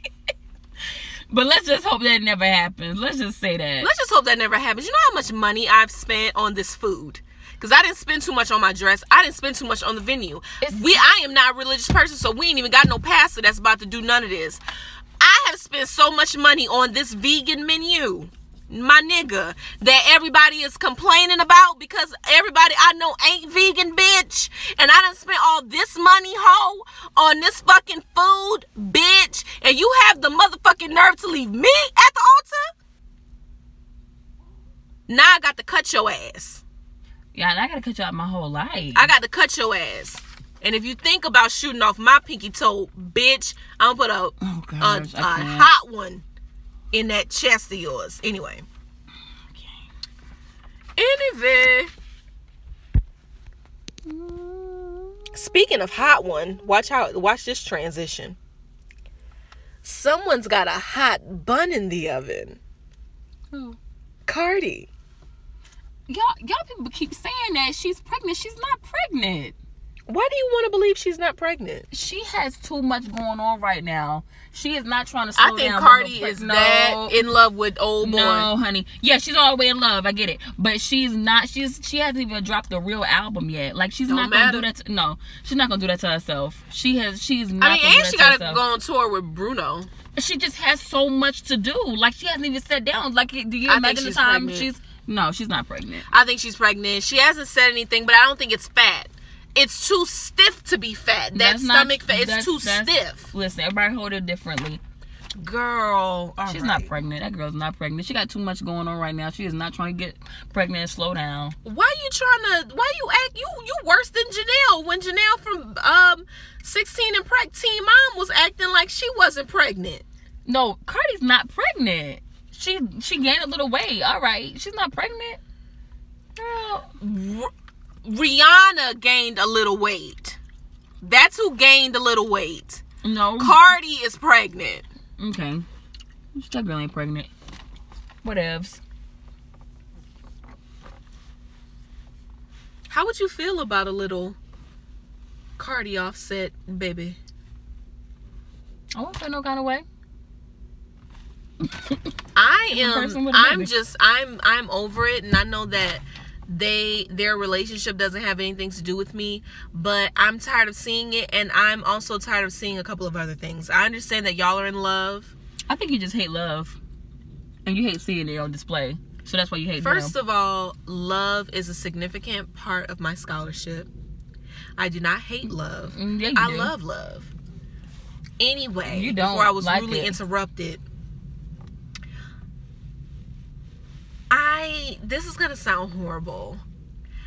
But let's just hope that never happens. Let's just say that. Let's just hope that never happens. You know how much money I've spent on this food? Because I didn't spend too much on my dress. I didn't spend too much on the venue. It's- we I am not a religious person, so we ain't even got no pastor that's about to do none of this. I have spent so much money on this vegan menu. My nigga, that everybody is complaining about because everybody I know ain't vegan, bitch. And I done spent all this money, hoe, on this fucking food, bitch. And you have the motherfucking nerve to leave me at the altar? Now I got to cut your ass. yeah, and I gotta cut you out my whole life. I got to cut your ass. And if you think about shooting off my pinky toe, bitch, I'm gonna put a, Oh, gosh, a can't. hot one in that chest of yours. Anyway. Anyway. Speaking of hot one, watch how watch this transition. Someone's got a hot bun in the oven. Who? Cardi. y'all, y'all people keep saying that she's pregnant. She's not pregnant. Why do you want to believe she's not pregnant? She has too much going on right now. She is not trying to slow I think with Cardi no is pre- that in love with old boy. No, honey. Yeah, she's all the way in love. I get it, but she's not. She's she hasn't even dropped a real album yet. Like she's Don't not gonna do that. To, no, she's not gonna do that to herself. She has. She's not. I mean, gonna do and that she to got to herself. go on tour with Bruno. She just has so much to do. Like she hasn't even sat down. Like, do you I think imagine the she's time pregnant. she's? No, she's not pregnant. I think she's pregnant. She hasn't said anything, but I don't think it's fat. It's too stiff to be fat. That That's not- stomach fat is too stiff. Listen, everybody hold it differently. Girl, all She's right. not pregnant. That girl's not pregnant. She got too much going on right now. She is not trying to get pregnant and slow down. Why are you trying to? Why you act? You you worse than Jenelle when Jenelle from um 16 and preg teen mom was acting like she wasn't pregnant. No, Cardi's not pregnant. She she gained a little weight. All right, she's not pregnant. Girl, R- Rihanna gained a little weight. That's who gained a little weight. no. Cardi is pregnant. okay, girl ain't pregnant. Whatevs. How would you feel about a little Cardi offset, baby? I won't feel no kind of way. I am I'm just I'm I'm over it and I know that they their relationship doesn't have anything to do with me, but I'm tired of seeing it and I'm also tired of seeing a couple of other things. I understand that y'all are in love. I think you just hate love, and you hate seeing it on display. So that's why you hate First them. of all, love is a significant part of my scholarship. I do not hate love. Mm, yeah, I do. love love. Anyway, You don't before I was like rudely it. interrupted. I this is gonna sound horrible.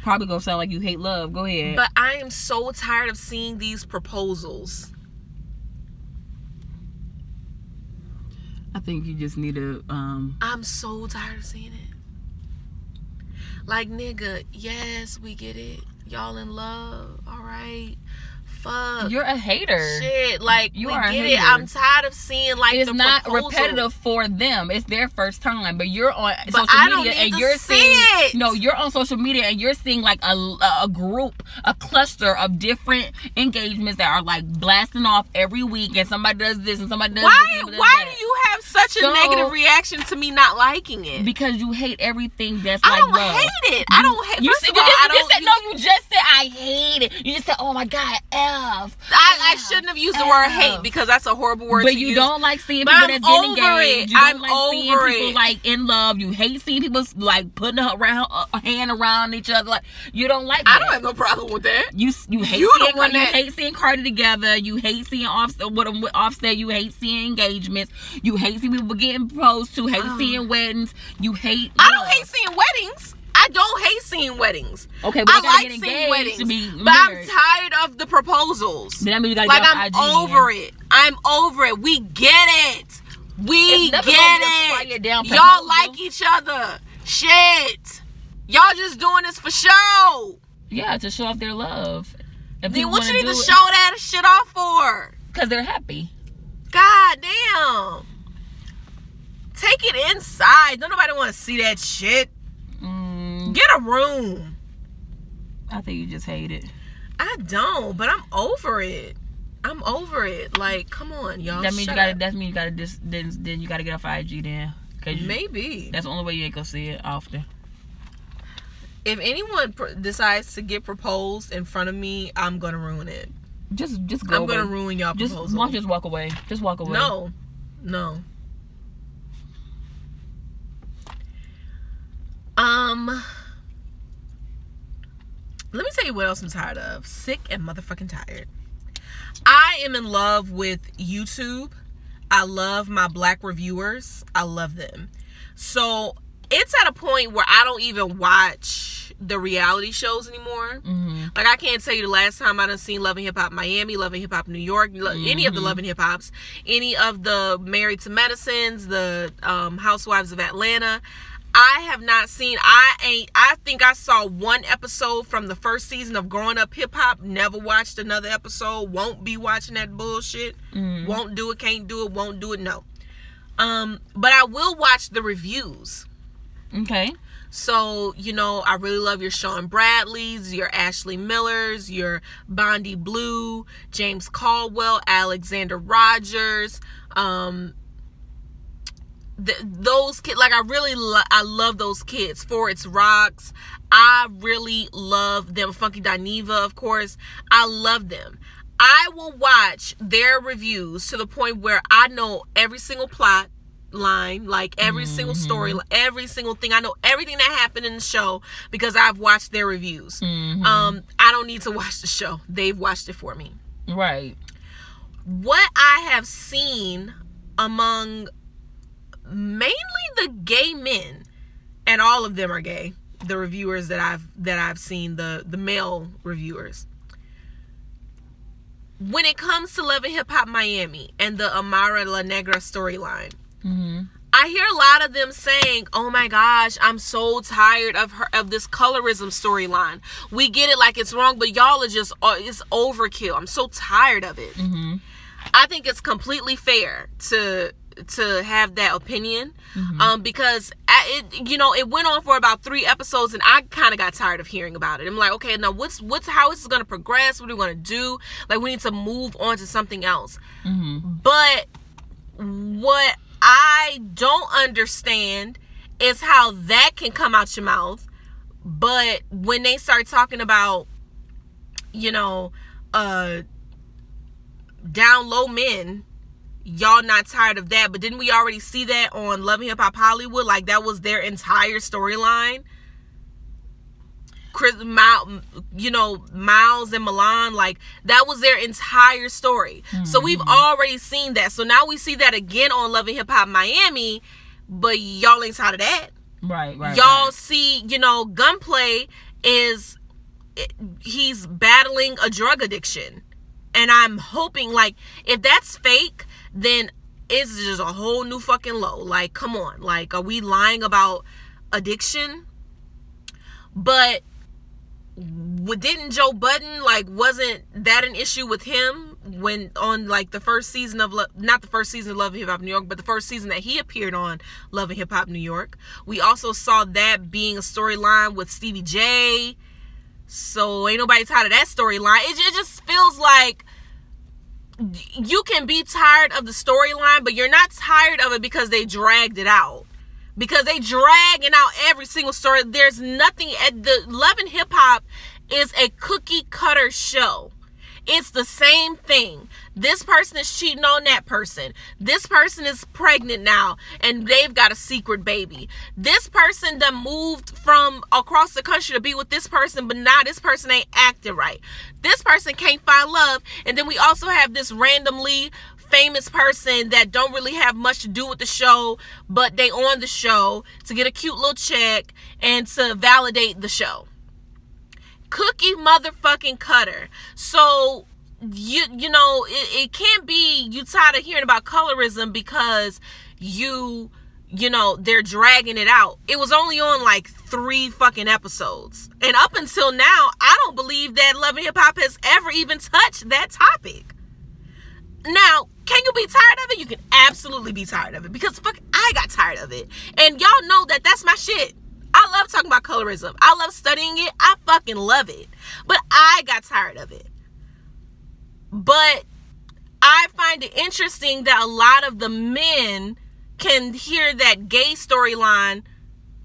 Probably gonna sound like you hate love. Go ahead. But I am so tired of seeing these proposals. I think you just need to. Um, I'm so tired of seeing it. Like, nigga, yes, we get it. Y'all in love, all right. Fuck. you're a hater. Shit, like You are get it. I'm tired of seeing like it's the not proposal. repetitive for them. It's their first time, but you're on But social media and you're see seeing it. no, you're on social media and you're seeing like a a group, a cluster of different engagements that are like blasting off every week, and somebody does this and somebody does this. Why? somebody does Why do you have such a negative reaction to me not liking it? Because you hate everything that's I like don't love. hate it. I don't hate. You, first you all, just, I you just said no. You just said I hate it. You just said, oh my god, f. I, I F, shouldn't have used the word hate because that's a horrible word But to you use. don't like seeing But people I'm that's getting over engaged. it. You don't I'm like seeing over people it. like in love. You hate seeing people like putting a, around, uh, a hand around each other. Like you don't like I don't have no problem with that. you you hate You the seeing one you hate seeing Cardi together. You hate seeing Offset with them with Offset. You hate seeing engagements. You hate seeing people getting proposed to. Hate Oh. seeing weddings. You hate. I don't hate seeing weddings. I don't hate seeing weddings. Okay, but I gotta like get seeing weddings. To be but I'm tired of the proposals. Then that means you gotta Like I'm IG. over it. I'm over it. We get it. We get never gonna be a quiet it. Y'all proposal. like each other. Shit. Y'all just doing this for show. Yeah, to show off their love. If Then what you need to show that shit off for? Because they're happy. God damn. Take it inside. Don't nobody want to see that shit. Get a room. I think you just hate it. I don't, but I'm over it. I'm over it. Like, come on, y'all. that means you gotta. up. That means you gotta. Dis, then, then you gotta get off IG then. Cause you, Maybe. that's the only way you ain't gonna see it often. If anyone pr- decides to get proposed in front of me, I'm gonna ruin it. Just, just go. I'm gonna ruin y'all Just, proposal. why don't you just walk away? Just walk away. No, no. Um, let me tell you what else I'm tired of. Sick and motherfucking tired. I am in love with YouTube. I love my black reviewers. I love them. So it's at a point where I don't even watch the reality shows anymore. Mm-hmm. Like I can't tell you the last time I done seen Love and Hip Hop Miami, Love and Hip Hop New York, lo- any of the Love and Hip Hops, any of the Married to Medicines, the um, Housewives of Atlanta. I have not seen. I ain't. I think I saw one episode from the first season of Growing Up Hip Hop. Never watched another episode. Won't be watching that bullshit. Won't do it. Can't do it. Won't do it. No. Um, but I will watch the reviews. Okay. So, you know, I really love your Sean Bradleys, your Ashley Millers, your Bondi Blue, James Caldwell, Alexander Rogers, um th- those kids like I really lo- I love those kids for its rocks. I really love them Funky Dineva, of course. I love them. I will watch their reviews to the point where I know every single plot line, like every single story, every single thing. I know everything that happened in the show because I've watched their reviews. Um, I don't need to watch the show; they've watched it for me. Right. What I have seen among mainly the gay men, and all of them are gay. The reviewers that I've that I've seen, the the male reviewers. When it comes to Love and Hip Hop Miami and the Amara La Negra storyline, Mm-hmm. I hear a lot of them saying, "Oh my gosh, I'm so tired of her of this colorism storyline. We get it like it's wrong, but y'all are just uh, it's overkill. I'm so tired of it." Mm-hmm. I think it's completely fair to to have that opinion um because I, it you know it went on for about three episodes and i kind of got tired of hearing about it i'm like okay now what's what's how is this going to progress what are we going to do like we need to move on to something else Mm-hmm. but what I don't understand is how that can come out your mouth. But when they start talking about, you know, uh down low men, y'all not tired of that. But didn't we already see that on Love and Hip Hop Hollywood? Like that was their entire storyline. Chris, Miles, you know, Miles and Milan, like that was their entire story. So hmm. we've already seen that. So now we see that again on Love and Hip Hop Miami, but y'all ain't tired of that. Right. Right. y'all right. see, you know, Gunplay is he's battling a drug addiction. And I'm hoping like if that's fake, then it's just a whole new fucking low. Like, come on. Like, are we lying about addiction? But didn't Joe Budden like wasn't that an issue with him when on like the first season of Lo- not the first season of Love and Hip Hop New York, but the first season that he appeared on Love and Hip Hop New York. We also saw that being a storyline with Stevie J. So ain't nobody tired of that storyline. It, it just feels like you can be tired of the storyline, but you're not tired of it because they dragged it out. Because they dragging out every single story. There's nothing at the Love and Hip Hop is a cookie cutter show. It's the same thing. This person is cheating on that person. This person is pregnant now and they've got a secret baby. This person that moved from across the country to be with this person, but now this person ain't acting right. This person can't find love. And then we also have this randomly famous person that don't really have much to do with the show, but they on the show to get a cute little check and to validate the show cookie motherfucking cutter. So you you know it, it can't be you tired of hearing about colorism because you you know they're dragging it out. It was only on like three fucking episodes, and up until now, I don't believe that Love and Hip Hop has ever even touched that topic. Now, can you be tired of it? You can absolutely be tired of it because fuck, I got tired of it. And y'all know that that's my shit. I love talking about colorism. I love studying it. I fucking love it. But I got tired of it. But I find it interesting that a lot of the men can hear that gay storyline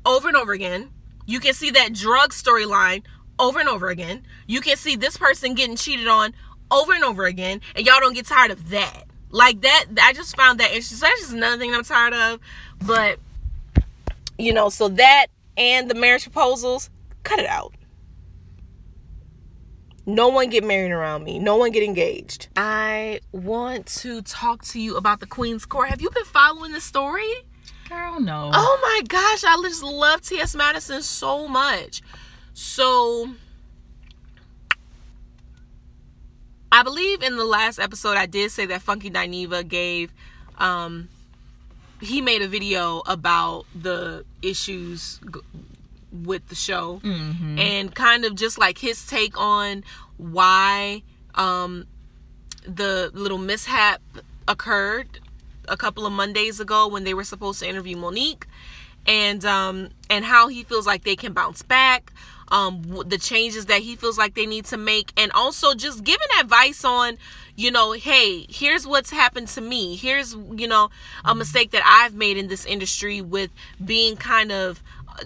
over and over again. You can see that drug storyline over and over again. You can see this person getting cheated on over and over again, and y'all don't get tired of that. Like that, I just found that interesting. So that's just another thing I'm tired of. But you know, so that and the marriage proposals, cut it out. No one get married around me. No one get engaged. I want to talk to you about the Queen's Court. Have you been following the story? Girl, no. Oh my gosh, I just love T.S. Madison so much. So I believe in the last episode I did say that Funky Dineva gave um he made a video about the issues g- with the show Mm-hmm. and kind of just like his take on why um the little mishap occurred a couple of Mondays ago when they were supposed to interview Monique and um and how he feels like they can bounce back um the changes that he feels like they need to make and also just giving advice on you know hey here's what's happened to me here's you know a mistake that I've made in this industry with being kind of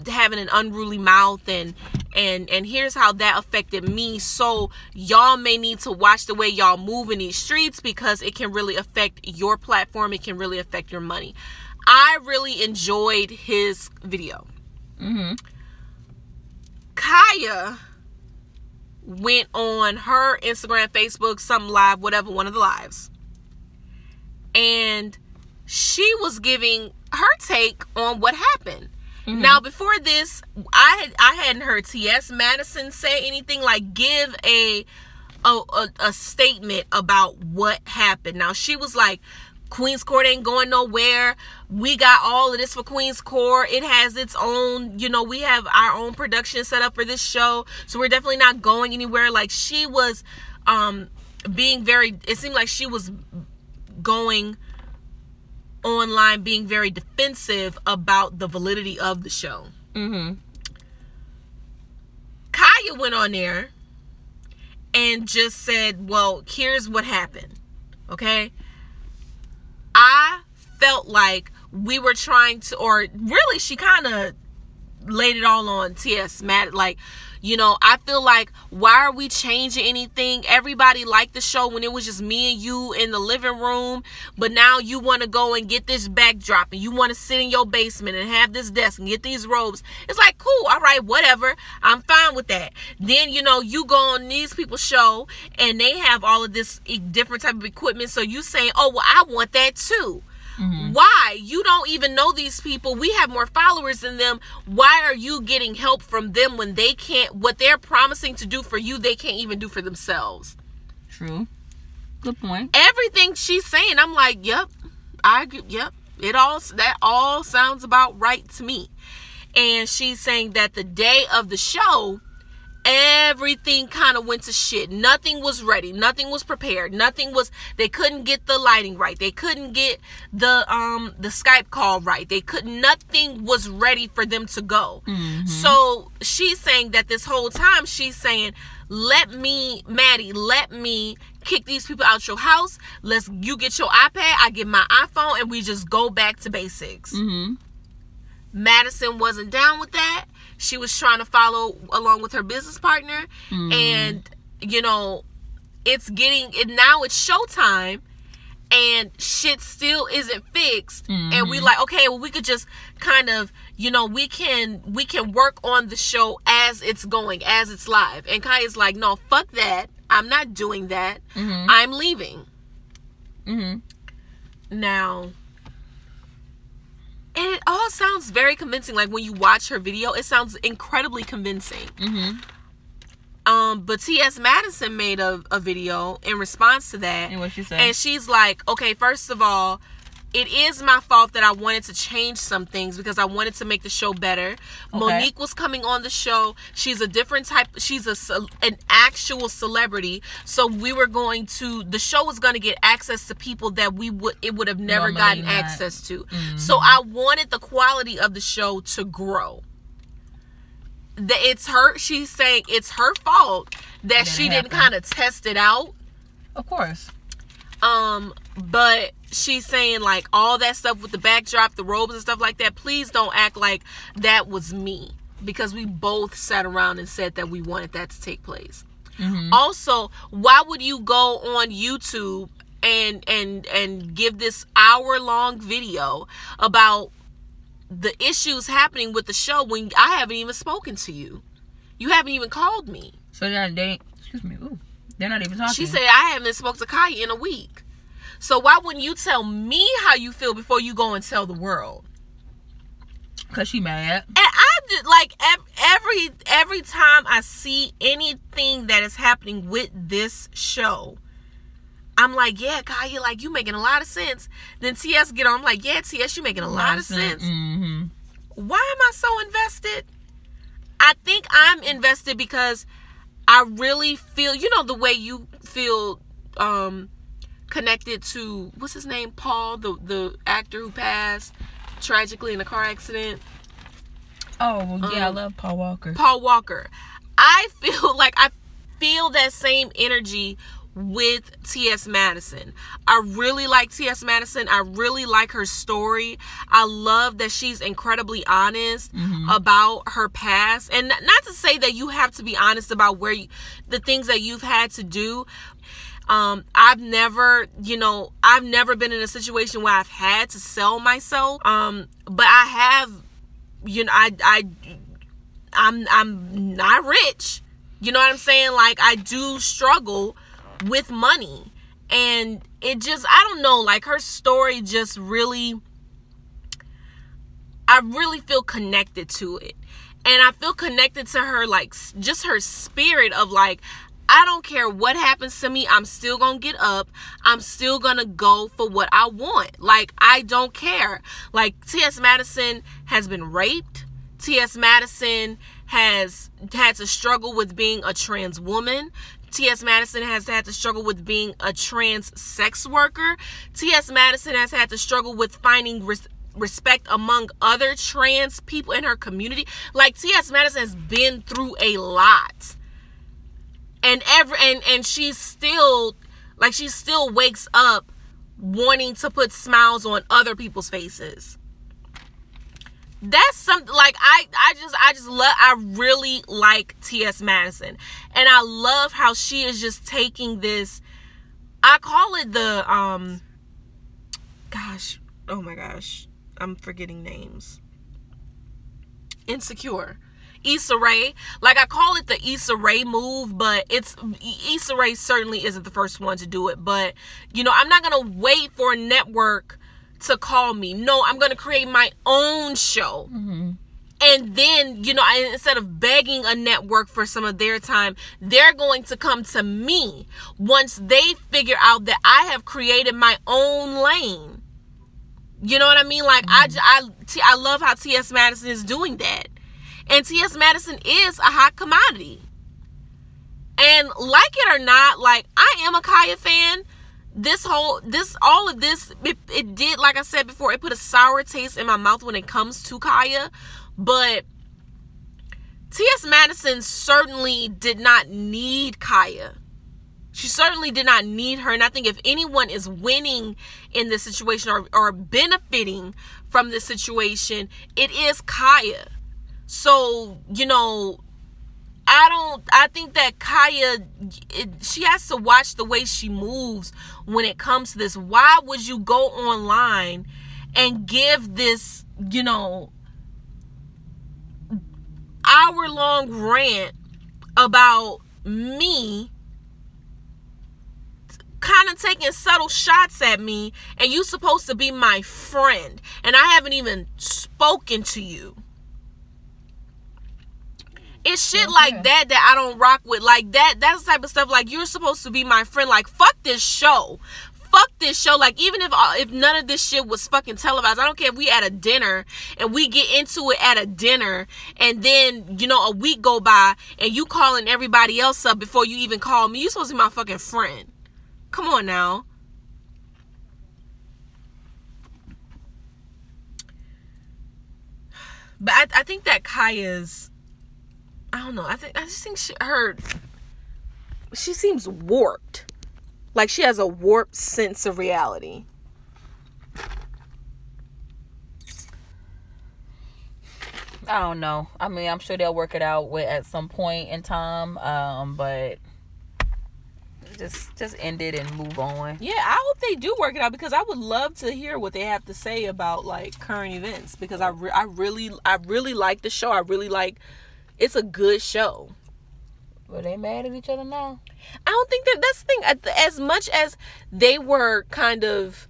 having an unruly mouth and and and here's how that affected me. So y'all may need to watch the way y'all move in these streets because it can really affect your platform. It can really affect your money. I really enjoyed his video. Mm-hmm. kaya went on her instagram facebook some live whatever one of the lives. And she was giving her take on what happened now before this i had i hadn't heard ts madison say anything like give a a, a, a statement about what happened. Now she was like queen's court ain't going nowhere. We got all of this for queen's court. It has its own you know we have our own production set up for this show. So we're definitely not going anywhere. Like she was um being very it seemed like she was going online being very defensive about the validity of the show. Mm-hmm. Kaya went on there and just said, Well, here's what happened. Okay. I felt like we were trying to, or really, she kind of laid it all on T.S. Matt. Like, you know, I feel like why are we changing anything? Everybody liked the show when it was just me and you in the living room, but now you want to go and get this backdrop and you want to sit in your basement and have this desk and get these robes. It's like, cool, all right, whatever. I'm fine with that. Then, you know, you go on these people's show and they have all of this different type of equipment. So you saying, oh, well, I want that too. Mm-hmm. Why? You don't even know these people. We have more followers than them. Why are you getting help from them when they can't, what they're promising to do for you, they can't even do for themselves? True. Good point. Everything she's saying, I'm like, yep, I agree. Yep, it all, that all sounds about right to me. And she's saying that the day of the show, everything kind of went to shit. Nothing was ready. Nothing was prepared. Nothing was they couldn't get the lighting right. They couldn't get the um the Skype call right. They could nothing was ready for them to go. So she's saying that this whole time she's saying let me Maddie, let me kick these people out your house. Let's you get your iPad, I get my iPhone and we just go back to basics. Mm-hmm. Madison wasn't down with that. She was trying to follow along with her business partner, mm. and you know, it's getting it now. It's showtime, and shit still isn't fixed. And we mm-hmm. like, okay, well, we could just kind of, you know, we can we can work on the show as it's going, as it's live. And Kaya's like, no, fuck that. I'm not doing that. Mm-hmm. I'm leaving. Mm-hmm. Now, and it all sounds very convincing. Like when you watch her video, it sounds incredibly convincing. Mm-hmm. Um, but T.S. Madison made a, a video in response to that. And what she say? And she's like, okay, first of all, it is my fault that I wanted to change some things because I wanted to make the show better. Monique was coming on the show. She's a different type. She's a an actual celebrity. So we were going to the show was going to get access to people that we would it would have never Normally gotten not. access to. So I wanted the quality of the show to grow. That it's her. She's saying it's her fault that she didn't kind of test it out. Of course. Um, but she's saying like all that stuff with the backdrop, the robes and stuff like that. Please don't act like that was me because we both sat around and said that we wanted that to take place. Mm-hmm. Also, why would you go on YouTube and and and give this hour long video about the issues happening with the show when I haven't even spoken to you? You haven't even called me. So they're they excuse me. Ooh, they're not even talking. She said I haven't spoke to Kaya in a week. So why wouldn't you tell me how you feel before you go and tell the world? because she mad. And I just like every every time I see anything that is happening with this show, I'm like, yeah, Kaya, like you making a lot of sense. Then TS get on, I'm like, yeah, TS, you making a lot of sense. Mm-hmm. Why am I so invested? I think I'm invested because I really feel, you know, the way you feel um connected to what's his name, Paul, the the actor who passed tragically in a car accident. Oh well, yeah, I Um, love Paul Walker. Paul Walker. I feel like I feel that same energy with T.S. Madison. I really like T.S. Madison. I really like her story. I love that she's incredibly honest about her past. And not to say that you have to be honest about where you, the things that you've had to do. Um, I've never, you know, I've never been in a situation where I've had to sell myself. Um, but I have, you know, I, I, I'm, I'm not rich. You know what I'm saying? Like I do struggle with money, and it just, I don't know, like her story just really, I really feel connected to it. And I feel connected to her, like just her spirit of like, I don't care what happens to me. I'm still gonna get up. I'm still gonna go for what I want. Like, I don't care. Like, T.S. Madison has been raped. T.S. Madison has had to struggle with being a trans woman. T.S. Madison has had to struggle with being a trans sex worker. T.S. Madison has had to struggle with finding res- respect among other trans people in her community. Like T.S. Madison has been through a lot. And every and and she's still like she still wakes up wanting to put smiles on other people's faces. That's something like I I just I just love I really like T.S. Madison. And I love how she is just taking this I call it the um gosh, oh my gosh. I'm forgetting names. Insecure. Issa Rae. Like I call it the Issa Rae move, but it's Issa Rae certainly isn't the first one to do it. But you know, I'm not gonna wait for a network to call me. No, I'm gonna create my own show. Mm-hmm. And then, you know, I, instead of begging a network for some of their time, they're going to come to me once they figure out that I have created my own lane. You know what I mean? Like I, mm-hmm. I, I love how T.S. Madison is doing that, and T.S. Madison is a hot commodity. And like it or not, like I am a Kaya fan. This whole, this, all of this, it, it did, like I said before, it put a sour taste in my mouth when it comes to Kaya. But T.S. Madison certainly did not need Kaya. She certainly did not need her. And I think if anyone is winning in this situation or, or benefiting from this situation, it is Kaya. So, you know, I don't, I think that Kaya, it, she has to watch the way she moves when it comes to this. Why would you go online and give this, you know, hour long rant about me kind of taking subtle shots at me and you supposed to be my friend and I haven't even spoken to you. It's shit Okay. like that that I don't rock with. Like that that's the type of stuff like you're supposed to be my friend. Like fuck this show. fuck this show. Like even if if none of this shit was fucking televised, I don't care if we at a dinner and we get into it at a dinner, and then you know a week go by and you calling everybody else up before you even call me. You supposed to be my fucking friend. Come on now. But I, I think that Kaya's I don't know. I think I just think she, her she seems warped. Like she has a warped sense of reality. I don't know. I mean, I'm sure they'll work it out with at some point in time. Um, but just just end it and move on. Yeah, I hope they do work it out because I would love to hear what they have to say about like current events because I re- I really I really like the show. I really like it's a good show. Were they mad at each other now? I don't think that that's the thing. As much as they were kind of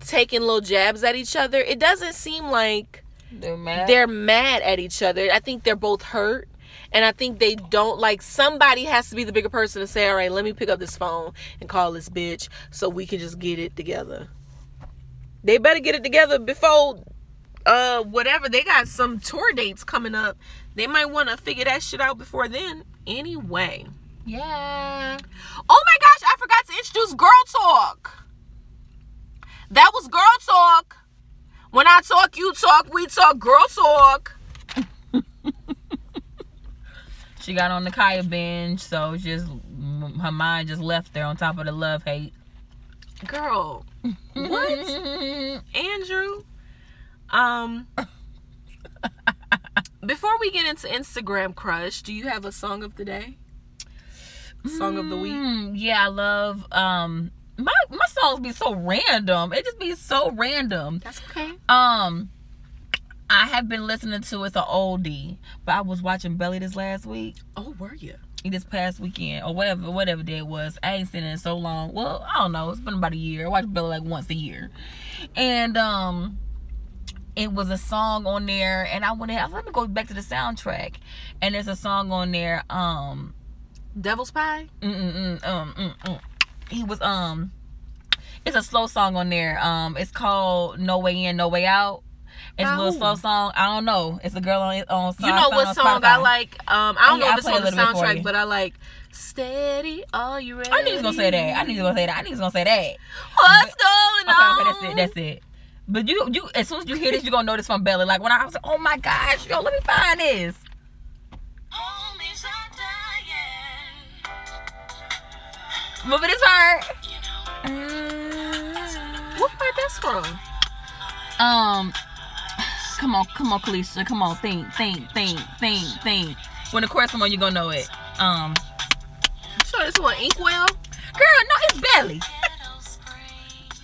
taking little jabs at each other, it doesn't seem like They're mad. they're mad at each other. I think they're both hurt. And I think they don't like somebody has to be the bigger person to say, all right, let me pick up this phone and call this bitch so we can just get it together. They better get it together before uh whatever. They got some tour dates coming up. They might want to figure that shit out before then. Anyway. yeah. Oh my gosh, I forgot to introduce Girl Talk. That was Girl Talk. When I talk, you talk, we talk, Girl Talk. She got on the Kaya binge, so just her mind just left there on top of the love hate. Girl, what? Andrew? Um, before we get into Instagram crush, do you have a song of the day? Song of the week? Mm, yeah, I love um my my songs be so random. It just be so random. That's okay. Um I have been listening to it's an oldie, but I was watching Belly this last week. Oh, were you? This past weekend or whatever whatever day it was. I ain't seen it in so long. Well, I don't know. It's been about a year. I watch Belly like once a year. And um it was a song on there and I went ahead, let me go back to the soundtrack. And there's a song on there, um Devil's Pie? Mm-mm-mm, um, mm, mm. he was um it's a slow song on there um it's called no way in no way out it's a little Oh. slow song i don't know it's a girl on on You know what song I like? Um, I don't Yeah, know if it's on the little bit for soundtrack, but I like Steady, Are You Ready? i knew he was gonna say that i knew he was gonna say that i knew he was gonna say that What's going okay, on? okay that's it that's it but you you as soon as you hear this you're gonna know this from belly like when i was like oh my gosh yo let me find this but this part What part that's from? Um, come on, come on, Kalisha, come on, think, think, think, think, think. When the chorus come on, you gonna know it. Um, Sure, this one Inkwell. girl, no, it's Belly.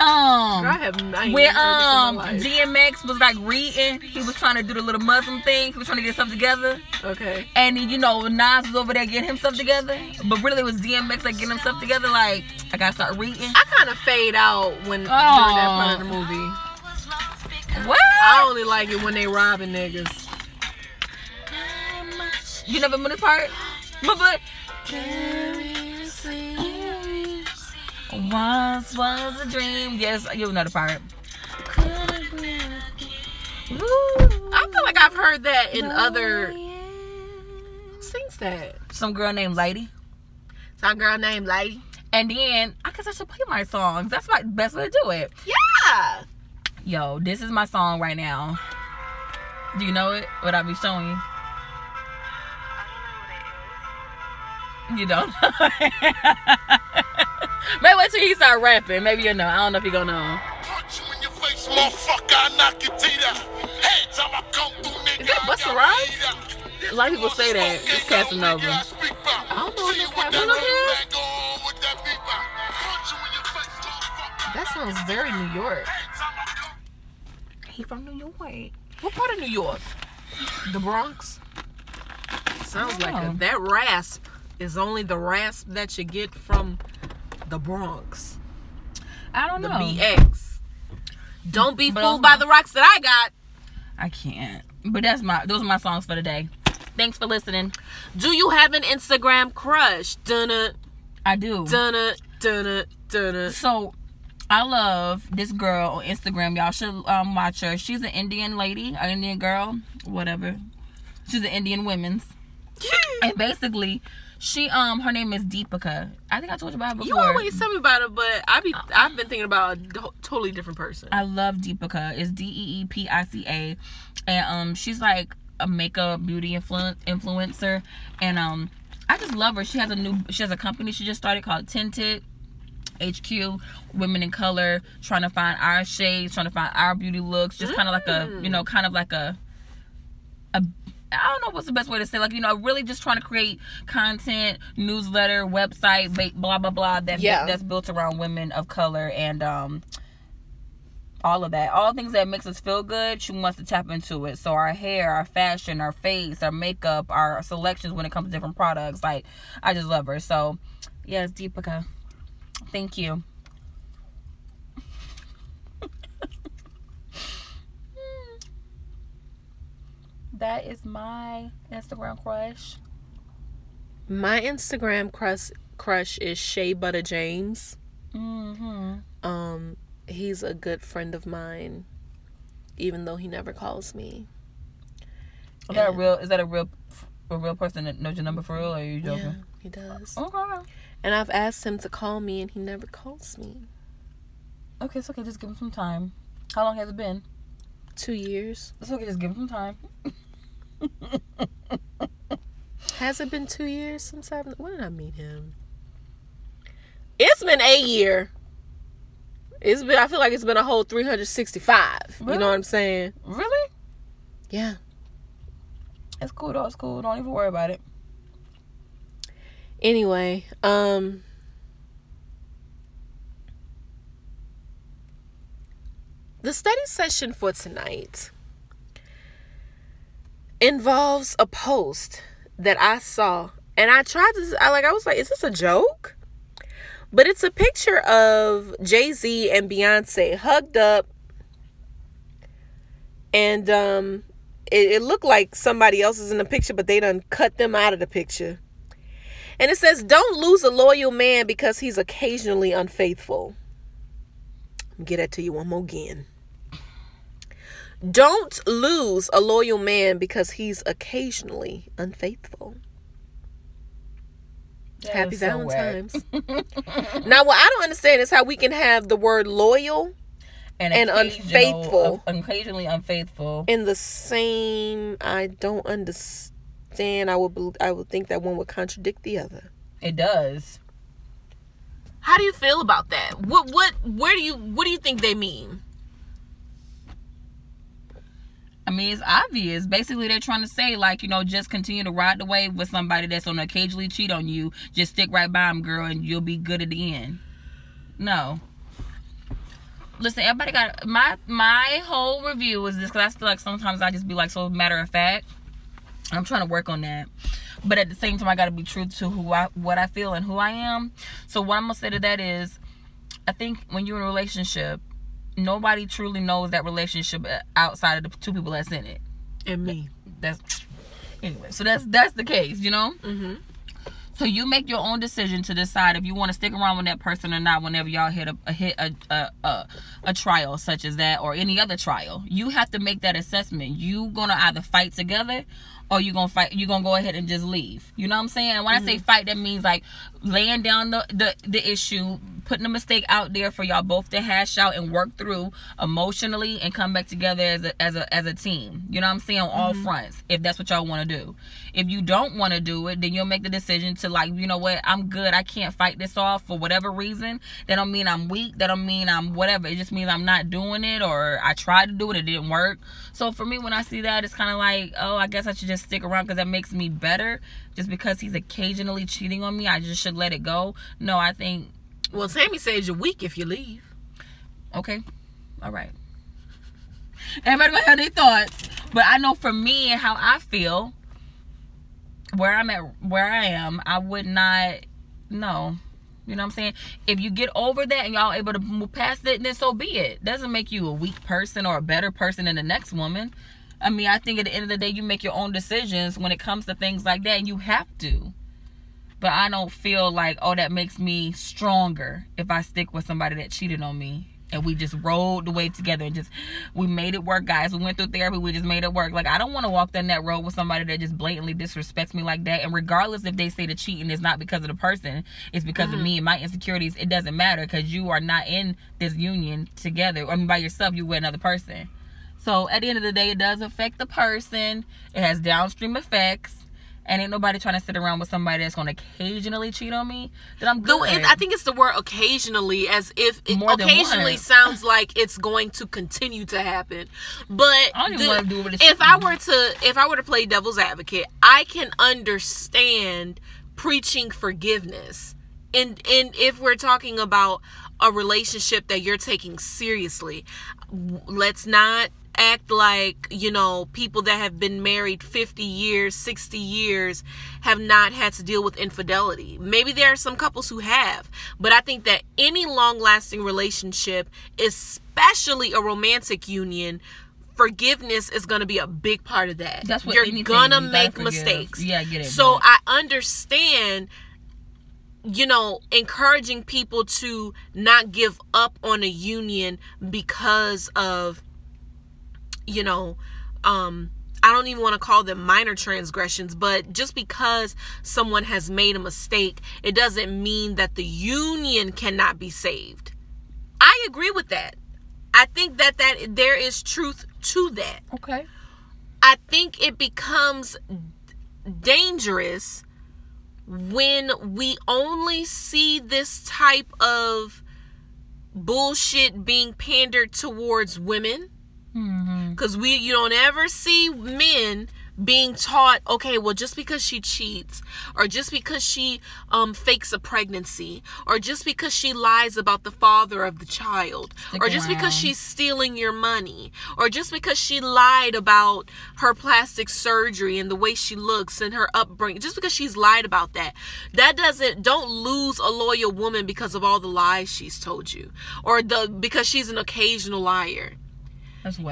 Um, Girl, I have when never um this in my life. DMX was like reading, he was trying to do the little Muslim thing. He was trying to get stuff together, Okay. and you know Nas was over there getting himself together, but really it was DMX like getting himself together. Like I gotta start reading. I kind of fade out when during that part of the movie. What? I only like it when they robbing niggas. You never been this part? But but once was a dream. Yes, you know the part. I feel like I've heard that in other. Who sings that? Some girl named Lady. Some girl named Lady. And then I guess I should play my songs. That's my best way to do it. Yeah. Yo, this is my song right now. Do you know it? What I be showing you? You don't know. Maybe wait till he start rapping. Maybe you know. I don't know if you gonna know. Punch you in your face, motherfucker. I knock your teeth out. Hey, time I come through, nigga. Is that I Busta Rhymes? A lot of people say that. It's Casanova. I don't know if that's Casanova. That sounds very New York. He from New York. What part of New York? The Bronx. Sounds like Oh. a, that rasp is only the rasp that you get from the Bronx. I don't The know. BX. Don't be But fooled by the rocks that I got. I can't. But that's my those are my songs for the day. Thanks for listening. Do you have an Instagram crush? Dunna, I do. dunna, dunna, dunna. So I love this girl on Instagram. Y'all should um, watch her. She's an Indian lady, an Indian girl, whatever. She's an Indian women's. and basically, she um her name is Deepica. I think I told you about her You before. always tell me about it, but I be I've been thinking about a totally different person. I love Deepica. It's D E E P I C A, and um, she's like a makeup beauty influ- influencer, and um, I just love her. She has a new, she has a company she just started called Tinted. HQ, women in color, trying to find our shades, trying to find our beauty looks, just kind of like a, you know, kind of like a, a, I don't know what's the best way to say, like you know, really just trying to create content, newsletter, website, blah blah blah that Yeah. that's built around women of color and um all of that. All things that makes us feel good, she wants to tap into it. So our hair, our fashion, our face, our makeup, our selections when it comes to different products. Like I just love her. So yes, Deepica. Thank you. That is my Instagram crush. My Instagram crush crush is Shea Butter James. Mm-hmm. Um, he's a good friend of mine, even though he never calls me. Is that a real? Is that a real, a real person that knows your number for real? Or are you joking? Yeah, he does. Okay. And I've asked him to call me, and he never calls me. Okay, it's okay. Just give him some time. How long has it been? Two years. It's okay. Just give him some time. Has it been two years since I've When did I meet him? It's been a year. It's been. I feel like it's been a whole three hundred sixty-five. You know what I'm saying? Really? Yeah. It's cool though. It's cool. Don't even worry about it. Anyway, um. The study session for tonight involves a post that I saw and I tried to I like I was like is this a joke? But it's a picture of Jay-Z and Beyonce hugged up and um it, it looked like somebody else is in the picture but they done cut them out of the picture. And it says, Don't lose a loyal man because he's occasionally unfaithful. Get that to you one more again. Don't lose a loyal man because he's occasionally unfaithful. That Happy is so. Valentine's. now, what I don't understand is how we can have the word loyal and, and unfaithful. uh, occasionally unfaithful. in the same. I don't understand. I would. bel- I would think that one would contradict the other. It does. How do you feel about that? What? What? Where do you? What do you think they mean? I mean, it's obvious. Basically, they're trying to say, like, you know, just continue to ride the wave with somebody that's going to occasionally cheat on you. Just stick right by him, girl, and you'll be good at the end. No. Listen, everybody got my my whole review is this because I feel like sometimes I just be like so matter of fact. I'm trying to work on that, but at the same time, I got to be true to who I what I feel and who I am. So what I'm gonna say to that is, I think when you're in a relationship, nobody truly knows that relationship outside of the two people that's in it. And me. That's anyway. So that's that's the case, you know. Mm-hmm. So you make your own decision to decide if you want to stick around with that person or not. Whenever y'all hit a, a hit a, a a a trial such as that or any other trial, you have to make that assessment. You gonna either fight together or you gonna fight. You gonna go ahead and just leave. You know what I'm saying? And when I say fight, that means like laying down the the the issue, putting a mistake out there for y'all both to hash out and work through emotionally and come back together as a as a as a team. You know what I'm saying on all mm-hmm. fronts. If that's what y'all want to do. If you don't want to do it, then you'll make the decision to like, you know what, I'm good. I can't fight this off for whatever reason. That don't mean I'm weak. That don't mean I'm whatever. It just means I'm not doing it or I tried to do it, it didn't work. So for me, when I see that, it's kind of like, oh, I guess I should just stick around because that makes me better. Just because he's occasionally cheating on me, I just should let it go. No, I think Well, Tammy says you're weak if you leave. Okay. All right. Everybody gonna have their thoughts. But I know for me and how I feel, where I'm at where I am, I would not no. You know what I'm saying? If you get over that and y'all able to move past it, then so be it. Doesn't make you a weak person or a better person than the next woman. I mean, I think at the end of the day, you make your own decisions when it comes to things like that, and you have to. But I don't feel like, oh, that makes me stronger if I stick with somebody that cheated on me. And we just rolled the way together and just we made it work, guys. We went through therapy, we just made it work. Like I don't want to walk down that road with somebody that just blatantly disrespects me like that. And regardless if they say the cheating is not because of the person, it's because of mm. me and my insecurities, it doesn't matter because you are not in this union together. I mean by yourself, you with another person. So at the end of the day, it does affect the person. It has downstream effects. And ain't nobody trying to sit around with somebody that's gonna occasionally cheat on me. That I'm good. I think it's the word occasionally, as if it More occasionally sounds like it's going to continue to happen. But I the- if I were to, if I were to play devil's advocate, I can understand preaching forgiveness, and and if we're talking about a relationship that you're taking seriously, let's not act like you know people that have been married 50 years 60 years have not had to deal with infidelity. Maybe there are some couples who have but i think that any long lasting relationship especially a romantic union forgiveness is going to be a big part of that. That's what you're gonna you make forgive. mistakes. Yeah, I get it, so i understand you know, encouraging people to not give up on a union because of, you know, um, I don't even want to call them minor transgressions, but just because someone has made a mistake, it doesn't mean that the union cannot be saved. I agree with that. I think that that there is truth to that. Okay. I think it becomes dangerous when we only see this type of bullshit being pandered towards women Mm-hmm. because we you don't ever see men being taught okay well just because she cheats or just because she um fakes a pregnancy or just because she lies about the father of the child Stick or just because she's stealing your money or just because she lied about her plastic surgery and the way she looks and her upbringing just because she's lied about that that doesn't don't lose a loyal woman because of all the lies she's told you or the because she's an occasional liar.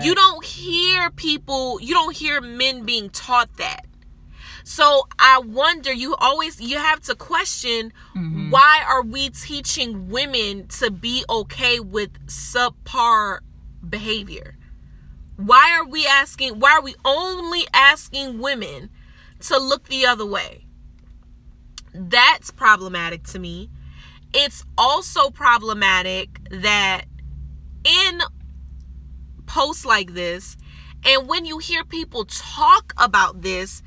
You don't hear people you don't hear men being taught that. So i wonder you always you have to question mm-hmm. why are we teaching women to be okay with subpar behavior? Why are we asking why are we only asking women to look the other way? That's problematic to me. It's also problematic that in posts like this and when you hear people talk about this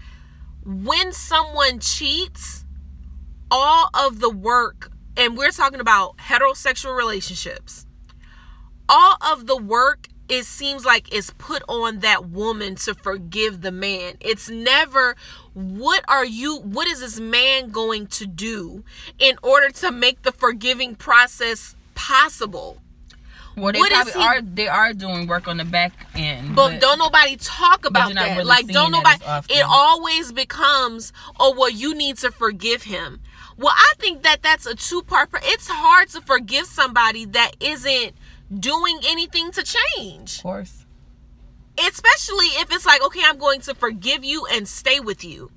when someone cheats all of the work and we're talking about heterosexual relationships all of the work it seems like is put on that woman to forgive the man. It's never what are you what is this man going to do in order to make the forgiving process possible well, they what is probably he- are. They are doing work on the back end, but don't nobody talk about that. really like don't nobody. It always becomes, oh well, you need to forgive him. Well, I think that that's a two part. It's hard to forgive somebody that isn't doing anything to change, of course. especially if it's like, okay, I'm going to forgive you and stay with you.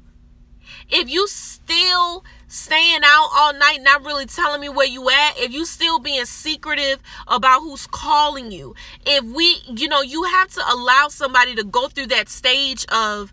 If you still staying out all night, not really telling me where you at, if you still being secretive about who's calling you, if we, you know, you have to allow somebody to go through that stage of